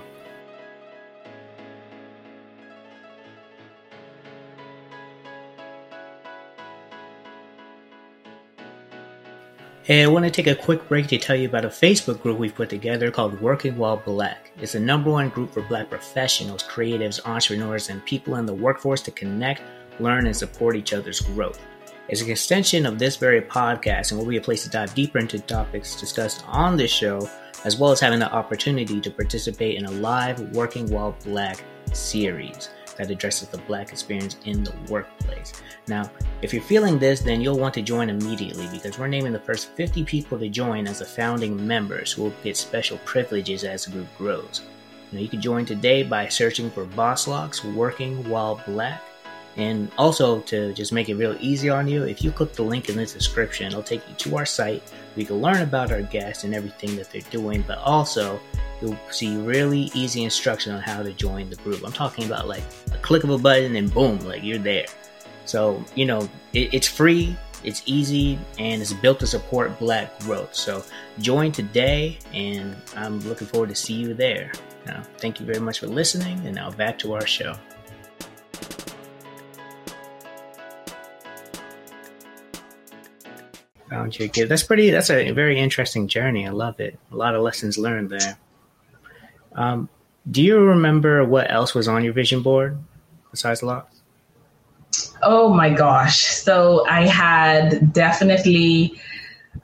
Hey, I want to take a quick break to tell you about a Facebook group we've put together called Working While Black. It's the number one group for black professionals, creatives, entrepreneurs, and people in the workforce to connect, learn, and support each other's growth. It's an extension of this very podcast and will be a place to dive deeper into topics discussed on this show as well as having the opportunity to participate in a live Working While Black series that addresses the black experience in the workplace. Now, if you're feeling this, then you'll want to join immediately because we're naming the first 50 people to join as the founding members who will get special privileges as the group grows. Now, you can join today by searching for Boss Locks Working While Black and also to just make it real easy on you, if you click the link in the description, it'll take you to our site. We can learn about our guests and everything that they're doing, but also you'll see really easy instruction on how to join the group. I'm talking about like a click of a button and boom, like you're there. So, you know, it, it's free, it's easy, and it's built to support black growth. So join today, and I'm looking forward to see you there. Now, thank you very much for listening, and now back to our show. Found your gift. That's pretty. That's a very interesting journey. I love it. A lot of lessons learned there. Um, do you remember what else was on your vision board besides locks? Oh my gosh! So I had definitely,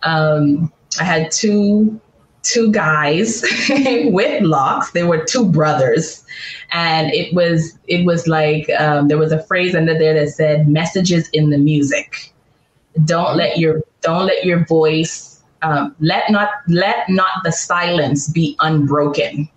um, I had two two guys with locks. They were two brothers, and it was it was like um, there was a phrase under there that said "messages in the music." Don't let your don't let your voice um, let not let not the silence be unbroken.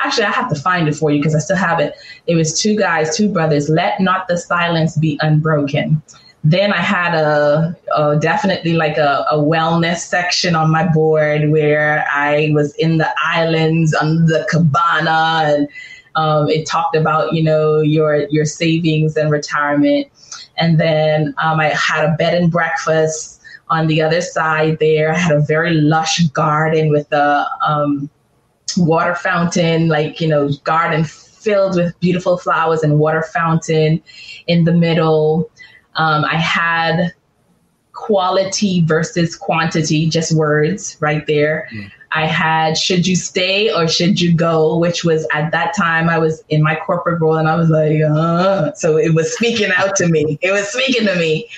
Actually, I have to find it for you because I still have it. It was two guys, two brothers. Let not the silence be unbroken. Then I had a, a definitely like a, a, wellness section on my board where I was in the islands on the cabana and um, it talked about you know your your savings and retirement. And then um, I had a bed and breakfast on the other side there. I had a very lush garden with a um, water fountain, like, you know, garden filled with beautiful flowers and water fountain in the middle. Um, I had quality versus quantity, just words right there. Mm. I had should you stay or should you go, which was at that time I was in my corporate role and I was like, uh, so it was speaking out to me. It was speaking to me.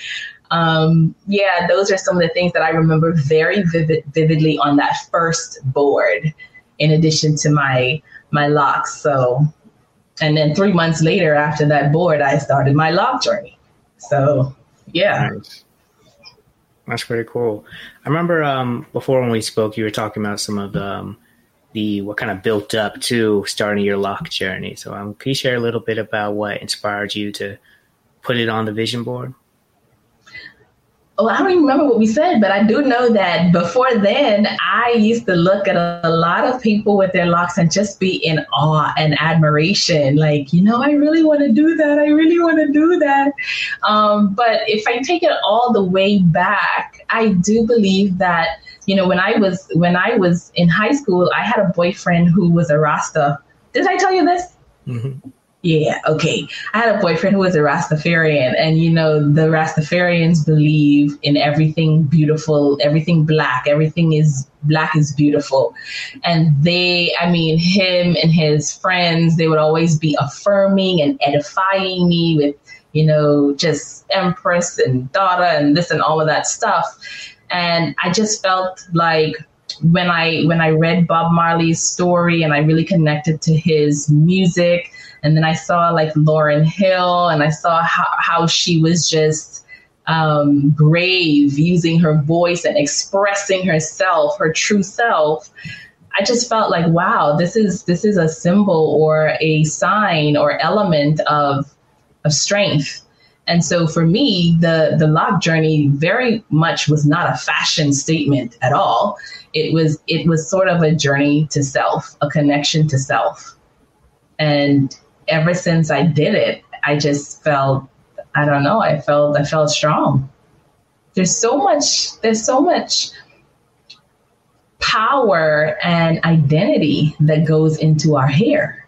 Um, yeah, those are some of the things that I remember very vivid, vividly on that first board, in addition to my my locks. So, and then three months later, after that board, I started my lock journey. So, yeah. Nice. That's pretty cool. I remember um, before when we spoke, you were talking about some of um, the what kind of built up to starting your lock journey. So, um, can you share a little bit about what inspired you to put it on the vision board? Oh, I don't even remember what we said, but I do know that before then, I used to look at a, a, lot of people with their locks and just be in awe and admiration. Like, you know, I really want to do that. I really want to do that. Um, but if I take it all the way back, I do believe that you know when I was when I was in high school, I had a boyfriend who was a Rasta. Did I tell you this? Mm-hmm. Yeah, okay. I had a boyfriend who was a Rastafarian, and you know, the Rastafarians believe in everything beautiful, everything black, everything is black is beautiful. And they, I mean, him and his friends, they would always be affirming and edifying me with, you know, just empress and daughter and this and all of that stuff. And I just felt like when I when I read Bob Marley's story and I really connected to his music and then I saw like Lauryn Hill and I saw how, how she was just um, brave using her voice and expressing herself, her true self. I just felt like, wow, this is this is a symbol or a sign or element of of strength. And so for me, the the lock journey very much was not a fashion statement at all. It was it was sort of a journey to self, a connection to self. And ever since I did it, I just felt, I don't know, I felt, I felt strong. There's so much, there's so much power and identity that goes into our hair.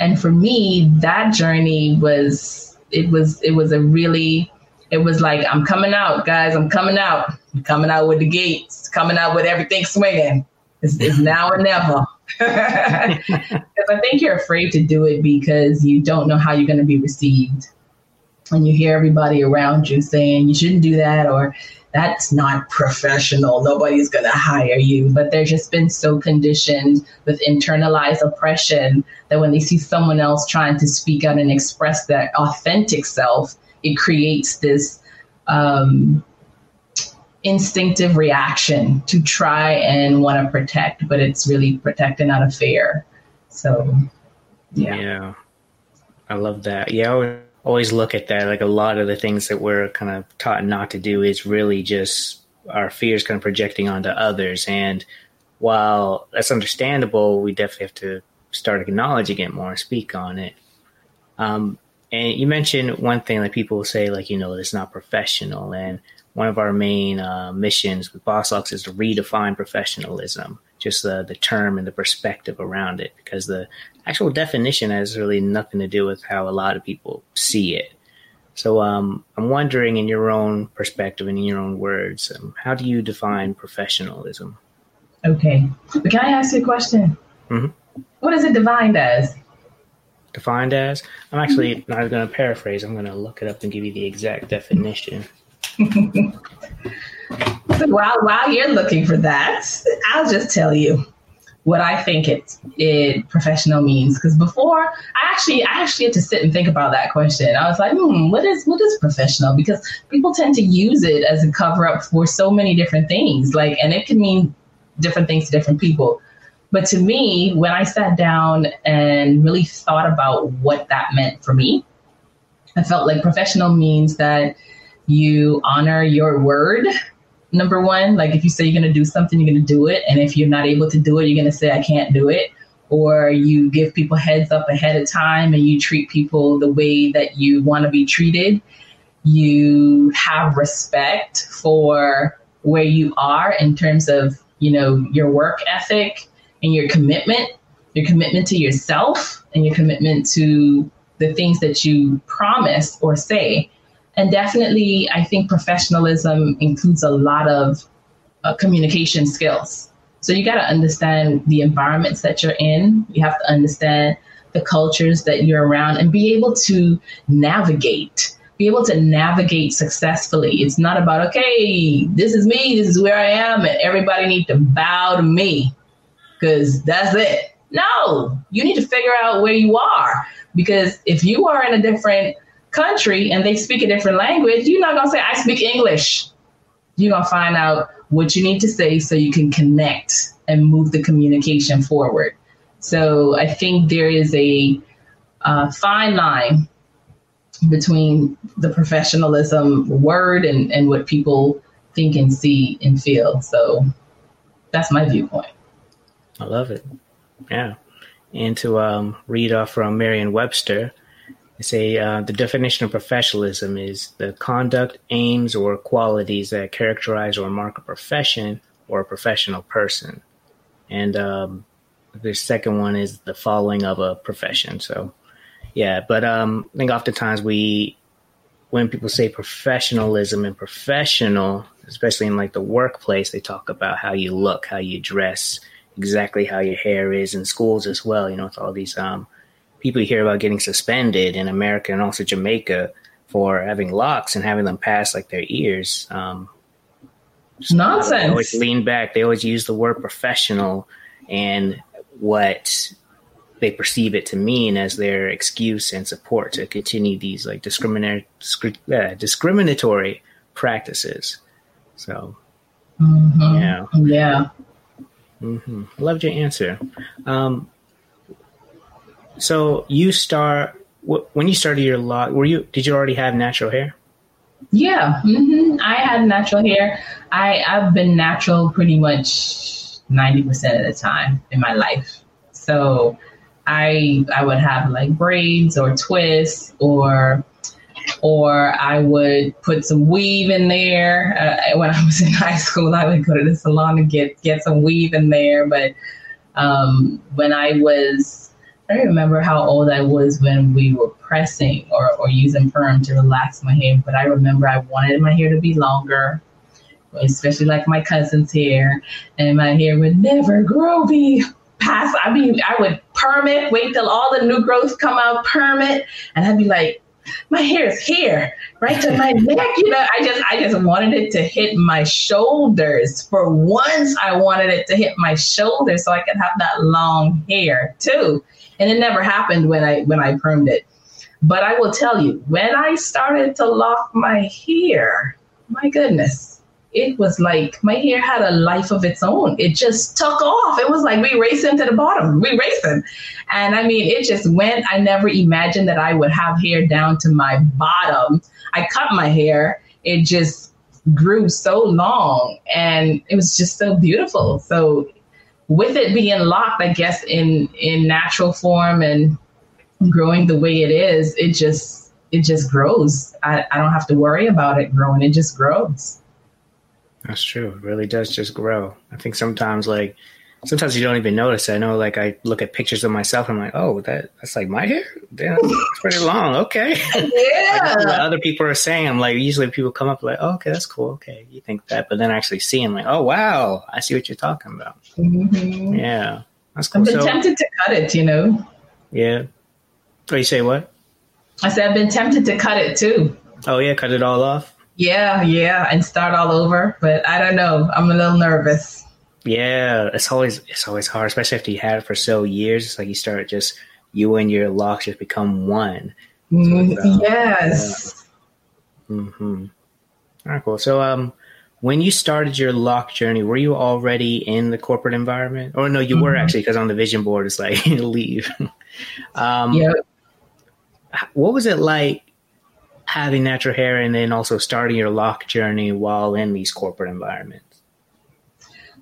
And for me, that journey was, it was, it was a really, it was like, I'm coming out, guys, I'm coming out. I'm coming out with the gates, coming out with everything swinging. It's, it's now or never. Because I think you're afraid to do it because you don't know how you're going to be received. And you hear everybody around you saying you shouldn't do that or that's not professional. Nobody's going to hire you. But they've just been so conditioned with internalized oppression that when they see someone else trying to speak out and express their authentic self, it creates this um, instinctive reaction to try and want to protect, but it's really protecting out of fear. So, yeah. Yeah. I love that. Yeah, I always look at that. Like a lot of the things that we're kind of taught not to do is really just our fears kind of projecting onto others. And while that's understandable, we definitely have to start acknowledging it more, and speak on it. Um, and you mentioned one thing that people say, like, you know, it's not professional. And one of our main uh, missions with Bosslocks is to redefine professionalism, just the, the term and the perspective around it, because the actual definition has really nothing to do with how a lot of people see it. So um, I'm wondering, in your own perspective and in your own words, um, how do you define professionalism? Okay. But can I ask you a question? Mm-hmm. What is it defined as? Defined as? I'm actually not going to paraphrase. I'm going to look it up and give you the exact definition. While while you're looking for that, I'll just tell you what I think it it professional means. Because before, I actually I actually had to sit and think about that question. I was like, hmm, what is what is professional? Because people tend to use it as a cover up for so many different things. Like, and it can mean different things to different people. But to me, when I sat down and really thought about what that meant for me, I felt like professional means that you honor your word number one. Like if you say you're going to do something you're going to do it. And if you're not able to do it you're going to say i can't do it. Or you give people heads up ahead of time and you treat people the way that you want to be treated. You have respect for where you are in terms of you know your work ethic and your commitment your commitment to yourself and your commitment to the things that you promise or say and definitely, I think professionalism includes a lot of uh, communication skills. So you got to understand the environments that you're in. You have to understand the cultures that you're around and be able to navigate, be able to navigate successfully. It's not about, okay, this is me, this is where I am, and everybody needs to bow to me because that's it. No, you need to figure out where you are because if you are in a different country and they speak a different language, you're not going to say, I speak English. You're going to find out what you need to say so you can connect and move the communication forward. So I think there is a uh, fine line between the professionalism word and, and what people think and see and feel. So that's my viewpoint. I love it. Yeah. And to um, read off from Merriam Webster, say uh, the definition of professionalism is the conduct, aims, or qualities that characterize or mark a profession or a professional person. And um, the second one is the following of a profession. So, yeah, but um, I think oftentimes we, when people say professionalism and professional, especially in like the workplace, they talk about how you look, how you dress, exactly how your hair is in schools as well. You know, with all these um, people hear about getting suspended in America and also Jamaica for having locks and having them pass like their ears. Um, so Nonsense. They always lean back. They always use the word professional and what they perceive it to mean as their excuse and support to continue these like discriminatory uh, discriminatory practices. So, mm-hmm. yeah, yeah. Mm-hmm. Loved your answer. Um, so you start when you started your law. Were you? Did you already have natural hair? Yeah, mm-hmm. I had natural hair. I I've been natural pretty much ninety percent of the time in my life. So I I would have like braids or twists or or I would put some weave in there. Uh, when I was in high school, I would go to the salon and get get some weave in there. But um, when I was, I remember how old I was when we were pressing or, or using perm to relax my hair. But I remember I wanted my hair to be longer, especially like my cousin's hair, and my hair would never grow be past. I mean, I would perm it, wait till all the new growth come out, perm it, and I'd be like, my hair is here, right to my neck. You know, I just I just wanted it to hit my shoulders. For once, I wanted it to hit my shoulders so I could have that long hair too. And it never happened when I when I permed it. But I will tell you, when I started to lock my hair, my goodness, it was like my hair had a life of its own. It just took off. It was like we racing to the bottom. We racing. And I mean, it just went. I never imagined that I would have hair down to my bottom. I cut my hair. It just grew so long and it was just so beautiful. So with it being locked, I guess in in natural form and growing the way it is, it just it just grows. I, I don't have to worry about it growing. It just grows. That's true. It really does just grow. I think sometimes like sometimes you don't even notice. I know like I look at pictures of myself and I'm like, oh that that's like my hair? Damn, it's pretty long. Okay. Yeah. like, other people are saying I'm like usually people come up like, oh, okay, that's cool. Okay. You think that, but then actually seeing like, oh wow, I see what you're talking about. Mm-hmm. Yeah. That's cool. I've been so, tempted to cut it, you know. Yeah. Oh, you say what? I said I've been tempted to cut it too. Oh yeah, cut it all off. Yeah, yeah, and start all over. But I don't know. I'm a little nervous. Yeah, it's always it's always hard, especially after you had it for so years. It's like you start just you and your locks just become one. Mm, so, yes. Yeah. Mm-hmm. All right, cool. So, um, when you started your lock journey, were you already in the corporate environment? Or no, you mm-hmm. were actually because on the vision board it's like leave. um, yeah. What was it like having natural hair and then also starting your lock journey while in these corporate environments?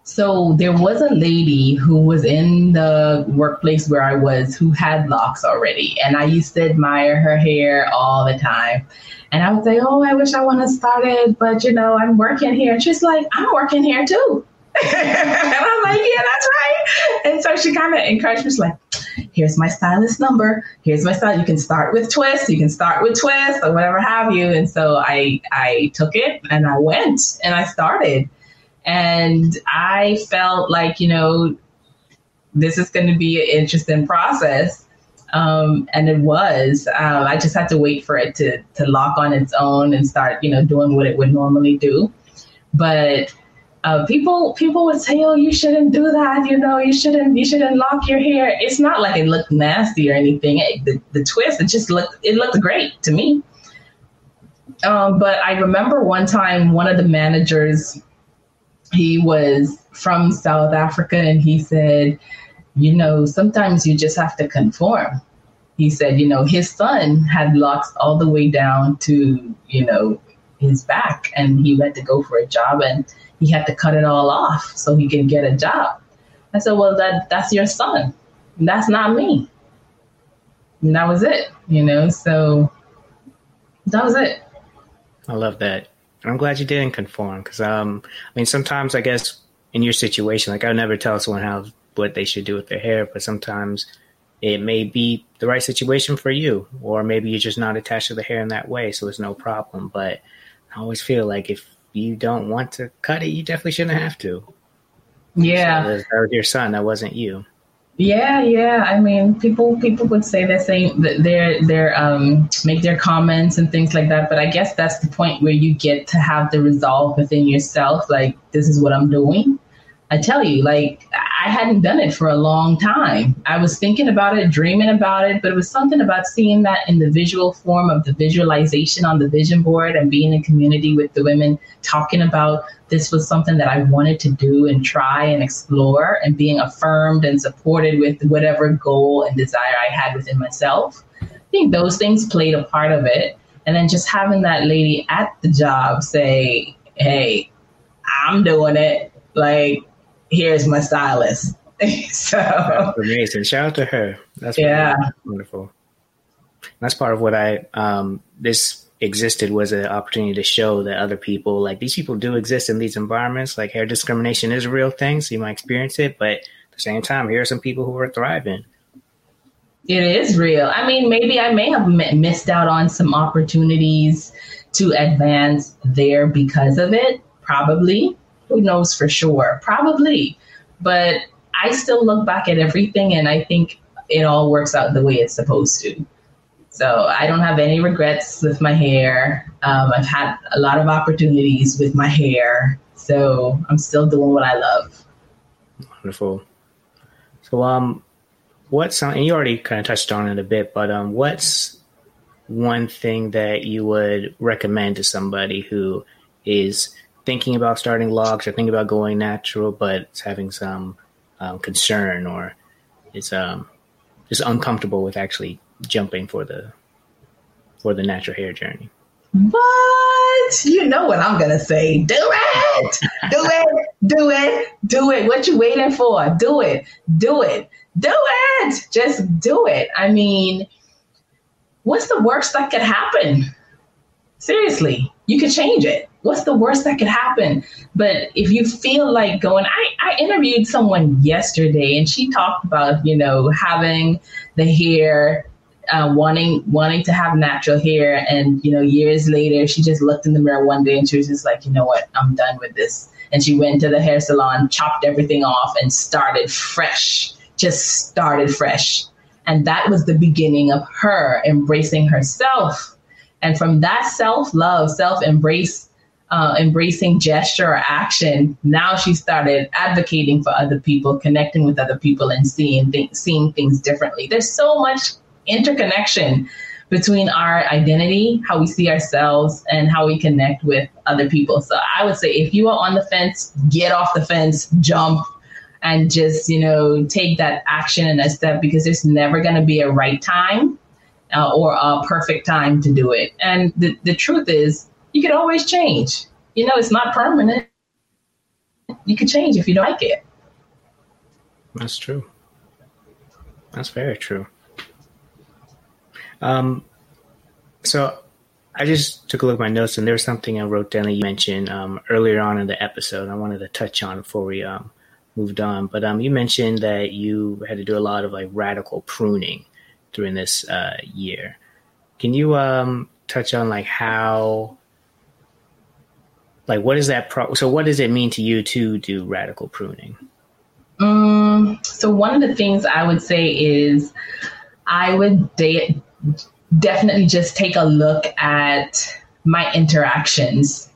So there was a lady who was in the workplace where I was who had locks already. And I used to admire her hair all the time. And I would say, Oh, I wish I would have started, but you know, I'm working here. And she's like, I'm working here too. and I'm like, Yeah, that's right. And so she kind of encouraged me, like, here's my stylist number. Here's my style. You can start with twist. You can start with twist or whatever have you. And so I I took it and I went and I started. And I felt like, you know, this is going to be an interesting process. Um, and it was. Um, I just had to wait for it to to lock on its own and start, you know, doing what it would normally do. But uh, people people would say, "Oh, you shouldn't do that. You know, you shouldn't you shouldn't lock your hair." It's not like it looked nasty or anything. It, the, the twist, it just looked it looked great to me. Um, but I remember one time one of the managers, he was from South Africa, and he said, "You know, sometimes you just have to conform." he said, you know, his son had locks all the way down to, you know, his back and he went to go for a job and he had to cut it all off so he could get a job. I said, well, that that's your son. That's not me. And that was it, you know, so that was it. I love that. I'm glad you didn't conform because, um, I mean, sometimes I guess in your situation, like I never tell someone how what they should do with their hair, but sometimes it may be the right situation for you, or maybe you're just not attached to the hair in that way, so it's no problem. But I always feel like if you don't want to cut it, you definitely shouldn't have to. Yeah, so that was your son. That wasn't you. Yeah, yeah. I mean, people people would say the same that they're they're um make their comments and things like that. But I guess that's the point where you get to have the resolve within yourself. Like, this is what I'm doing. I tell you, like I hadn't done it for a long time. I was thinking about it, dreaming about it, but it was something about seeing that in the visual form of the visualization on the vision board and being in community with the women talking about this was something that I wanted to do and try and explore and being affirmed and supported with whatever goal and desire I had within myself. I think those things played a part of it. And then just having that lady at the job say, Hey, I'm doing it. Like, here's my stylist. so that's amazing. Shout out to her. That's yeah, wonderful. That's part of what I um, this existed was an opportunity to show that other people like these people do exist in these environments. Like hair discrimination is a real thing, so you might experience it, but at the same time, here are some people who are thriving. It is real. I mean, maybe I may have missed out on some opportunities to advance there because of it. Probably, who knows for sure? Probably. But I still look back at everything and I think it all works out the way it's supposed to. So I don't have any regrets with my hair. Um, I've had a lot of opportunities with my hair. So I'm still doing what I love. Wonderful. So, um, what's, and you already kind of touched on it a bit, but um, what's one thing that you would recommend to somebody who is thinking about starting locks or thinking about going natural, but it's having some um, concern or it's um, just uncomfortable with actually jumping for the for the natural hair journey. What? You know what I'm gonna say. Do it! Do it! Do it! Do it! What you waiting for? Do it! Do it! Do it! Just do it. I mean, what's the worst that could happen? Seriously, you could change it what's the worst that could happen? But if you feel like going, I, I interviewed someone yesterday and she talked about, you know, having the hair, uh, wanting wanting to have natural hair. And, you know, years later, she just looked in the mirror one day and she was just like, you know what, I'm done with this. And she went to the hair salon, chopped everything off, and started fresh, just started fresh. And that was the beginning of her embracing herself. And from that self love, self embrace uh, embracing gesture or action, now she started advocating for other people, connecting with other people, and seeing th- seeing things differently. There's so much interconnection between our identity, how we see ourselves, and how we connect with other people. So I would say if you are on the fence, get off the fence, jump, and just you know take that action and a step because there's never going to be a right time uh, or a perfect time to do it. And the, the truth is, you can always change. You know, it's not permanent. You can change if you don't like it. That's true. That's very true. Um, so I just took a look at my notes, and there was something I wrote down that you mentioned um, earlier on in the episode. I wanted to touch on before we um, moved on. But um, you mentioned that you had to do a lot of like radical pruning during this uh, year. Can you um, touch on like how like what is that pro- so what does it mean to you to do radical pruning? Um, so one of the things i would say is i would de- definitely just take a look at my interactions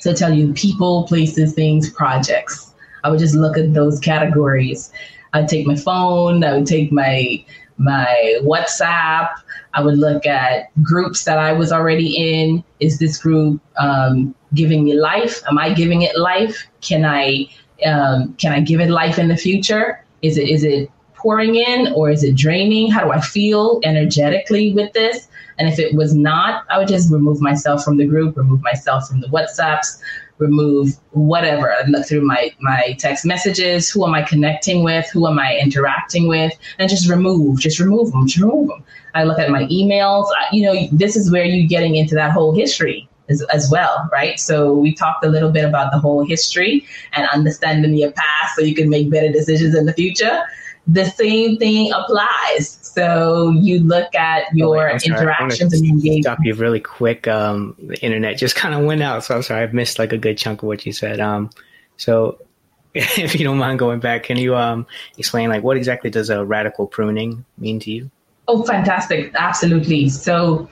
so I tell you people places things projects. I would just look at those categories. I'd take my phone i would take my my whatsapp. I would look at groups that I was already in. Is this group um, giving me life? Am I giving it life? Can I um, can I give it life in the future? Is it is it pouring in or is it draining? How do I feel energetically with this? And if it was not, I would just remove myself from the group, remove myself from the WhatsApps, remove whatever. I'd look through my my text messages. Who am I connecting with? Who am I interacting with? And just remove, just remove them, just remove them. I look at my emails. I, you know, this is where you're getting into that whole history as, as well, right? So we talked a little bit about the whole history and understanding your past so you can make better decisions in the future. The same thing applies. So you look at your oh, interactions and engagement. Stop you really quick. Um, the internet just kind of went out, so I'm sorry. I've missed like a good chunk of what you said. Um, so if you don't mind going back, can you um explain like what exactly does a radical pruning mean to you? Oh, fantastic! Absolutely. So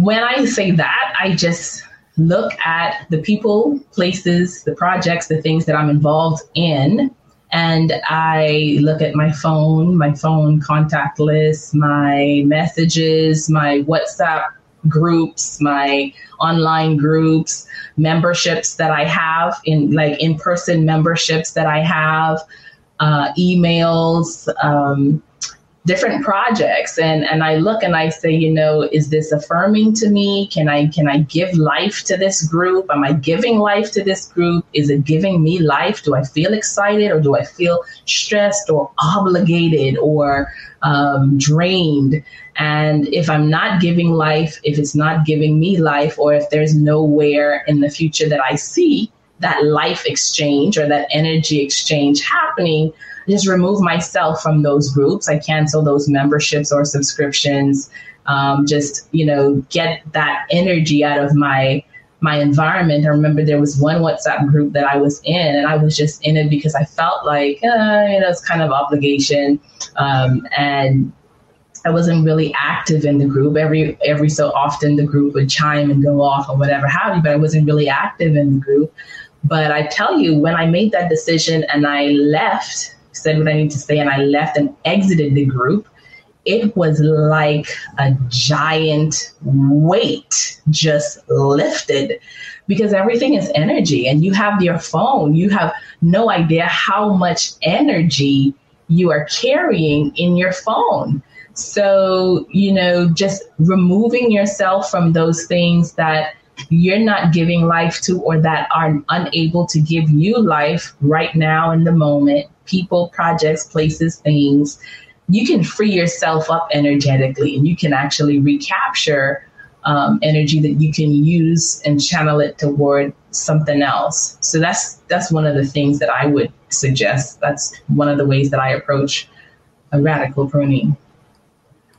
when I say that, I just look at the people, places, the projects, the things that I'm involved in, and I look at my phone, my phone contact list, my messages, my WhatsApp groups, my online groups, memberships that I have in like in person memberships that I have, uh, emails, um, different projects and and I look and I say, you know, is this affirming to me? Can I can I give life to this group? Am I giving life to this group? Is it giving me life? Do I feel excited or do I feel stressed or obligated or um, drained? And if I'm not giving life, if it's not giving me life, or if there's nowhere in the future that I see that life exchange or that energy exchange happening, just remove myself from those groups. I cancel those memberships or subscriptions. Um, just you know, get that energy out of my my environment. I remember there was one WhatsApp group that I was in, and I was just in it because I felt like uh, you know it's kind of obligation, um, and I wasn't really active in the group. Every every so often, the group would chime and go off or whatever have you, but I wasn't really active in the group. But I tell you, when I made that decision and I left said what I need to say, and I left and exited the group, it was like a giant weight just lifted because everything is energy and you have your phone. You have no idea how much energy you are carrying in your phone. So, you know, just removing yourself from those things that you're not giving life to or that are unable to give you life right now in the moment people, projects, places, things, you can free yourself up energetically and you can actually recapture um, energy that you can use and channel it toward something else. So that's that's one of the things that I would suggest. That's one of the ways that I approach a radical pruning.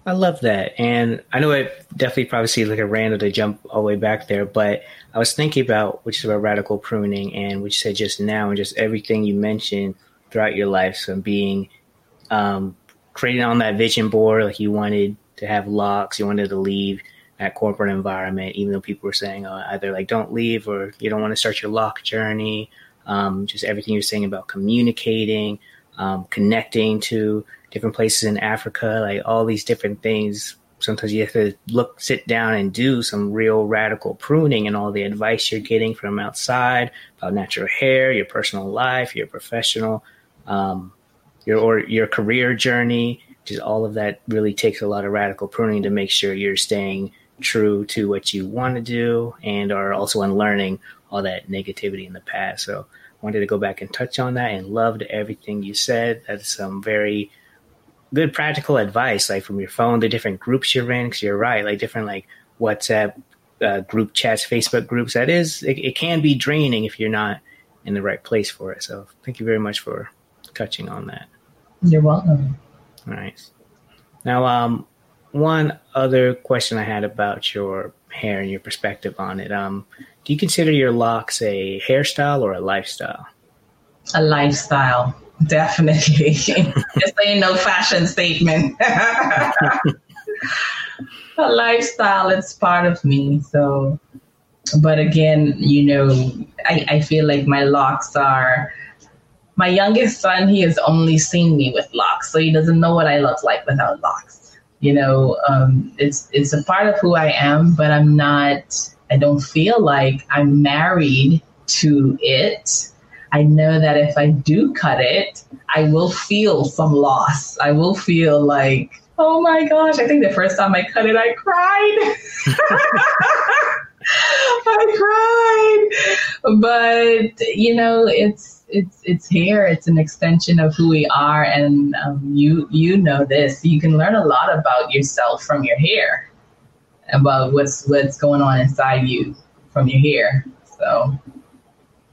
I love that. And I know it definitely probably seems like a random to jump all the way back there, but I was thinking about which is about radical pruning and which said just now and just everything you mentioned throughout your life. So being um, creating on that vision board, like you wanted to have locks, you wanted to leave that corporate environment, even though people were saying uh, either like don't leave or you don't want to start your lock journey. Um, just everything you're saying about communicating, um, connecting to different places in Africa, like all these different things. Sometimes you have to look, sit down and do some real radical pruning and all the advice you're getting from outside about natural hair, your personal life, your professional um, your or your career journey. Just all of that really takes a lot of radical pruning to make sure you're staying true to what you want to do and are also unlearning all that negativity in the past. So I wanted to go back and touch on that and loved everything you said. That's some very good practical advice, like from your phone, the different groups you're in. Because you're right, like different like WhatsApp uh, group chats, Facebook groups. That is, it, it can be draining if you're not in the right place for it. So thank you very much for touching on that. You're welcome. Nice. Now, um, one other question I had about your hair and your perspective on it. Um, do you consider your locks a hairstyle or a lifestyle? A lifestyle, definitely. this ain't no fashion statement. a lifestyle, it's part of me. So, but again, you know, I, I feel like my locks are my youngest son, he has only seen me with locks, so he doesn't know what I look like without locks. You know, um, it's it's a part of who I am, but I'm not. I don't feel like I'm married to it. I know that if I do cut it, I will feel some loss. I will feel like, oh my gosh, I think the first time I cut it, I cried. I cried. But, you know, it's, it's it's here. It's an extension of who we are, and um, you you know this. You can learn a lot about yourself from your hair, about what's what's going on inside you from your hair. So,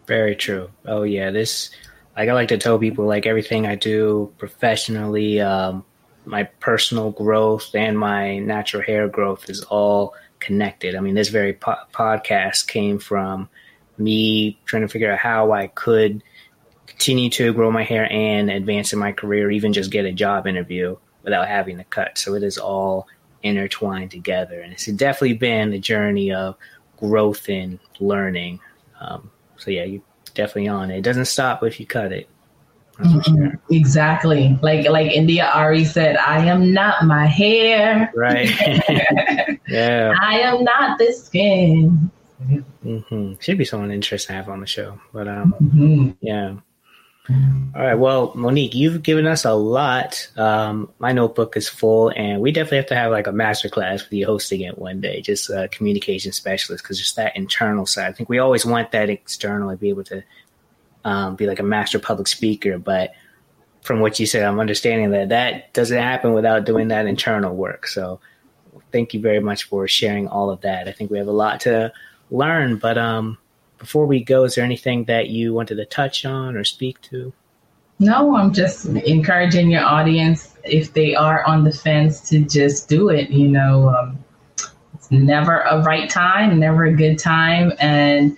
very true. Oh yeah, this like I like to tell people like everything I do professionally, um, my personal growth and my natural hair growth is all connected. I mean, this very po- podcast came from me trying to figure out how I could continue to grow my hair and advance in my career, even just get a job interview without having to cut. So it is all intertwined together. And it's definitely been a journey of growth and learning. Um, so yeah, you're definitely on it. It doesn't stop if you cut it. Mm-hmm. Sure. Exactly. Like like India Arie said, I am not my hair. Right. yeah. I am not the skin. Mm-hmm. Should be someone interesting to have on the show. But um mm-hmm. yeah. All right. Well, Monique, you've given us a lot. Um, my notebook is full, and we definitely have to have like a master class with you hosting it one day, just a communication specialist, because just that internal side. I think we always want that external to be able to um, be like a master public speaker. But from what you said, I'm understanding that that doesn't happen without doing that internal work. So thank you very much for sharing all of that. I think we have a lot to learn, but um, before we go, is there anything that you wanted to touch on or speak to? No, I'm just encouraging your audience if they are on the fence to just do it. You know, um, it's never a right time, never a good time, and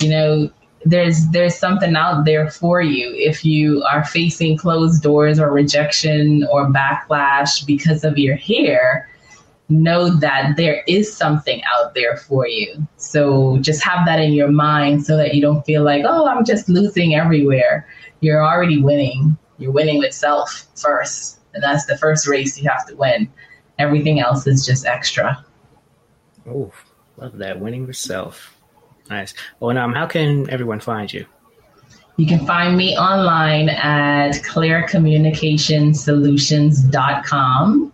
you know, there's there's something out there for you if you are facing closed doors or rejection or backlash because of your hair know that there is something out there for you. So just have that in your mind so that you don't feel like, oh, I'm just losing everywhere. You're already winning. You're winning with self first. And that's the first race you have to win. Everything else is just extra. Oh, love that. Winning with self. Nice. Well, um, how can everyone find you? You can find me online at clearcommunicationsolutions.com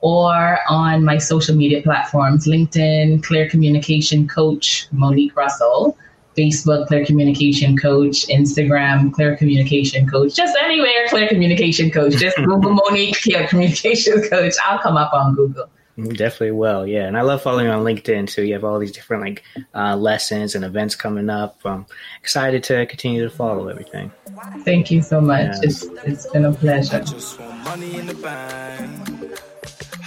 or on my social media platforms LinkedIn, Clear Communication Coach Monique Russell, Facebook, Clear Communication Coach, Instagram, Clear Communication Coach, just anywhere, Clear Communication Coach. Just Google Monique Clear Communication Coach. I'll come up on Google. Definitely will, yeah. And I love following on LinkedIn too. You have all these different like uh, lessons and events coming up. I'm excited to continue to follow everything. Thank you so much. It's it's been a pleasure.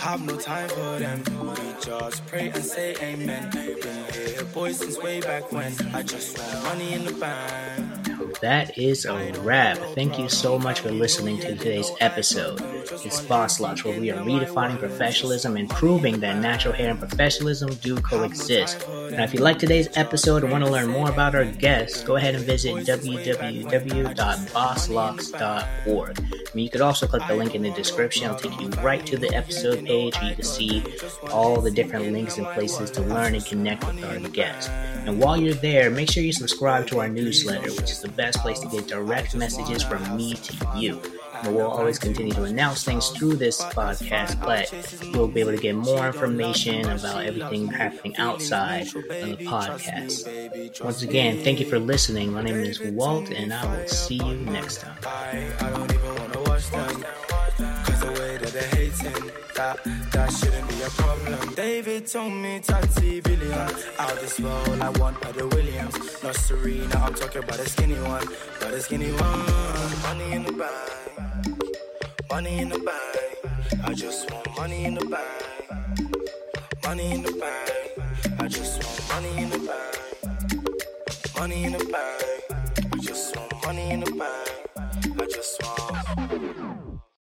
Have no time for them. We just pray and say amen. Been here, boys, since way back when. I just want money in the bank that is a wrap. Thank you so much for listening to today's episode. It's Boss Locks, where we are redefining professionalism and proving that natural hair and professionalism do coexist. Now, if you like today's episode and want to learn more about our guests, go ahead and visit www.bosslocks.org. I mean, you could also click the link in the description. It'll take you right to the episode page where you can see all the different links and places to learn and connect with our guests. And while you're there, make sure you subscribe to our newsletter, which is the best best place to get direct messages from me to you. And we'll always continue to announce things through this podcast, but you'll be able to get more information about everything happening outside of the podcast. Once again, thank you for listening. My name is Walt, and I will see you next time problem. David told me Tati billion. Out this world, I want other Williams. Not Serena, I'm talking about a skinny one. But a skinny one. Money in the bank. Money in the bank. I just want money in the bank. Money in the bank. I just want money in the bank. Money in the bank. I just want money in the bank.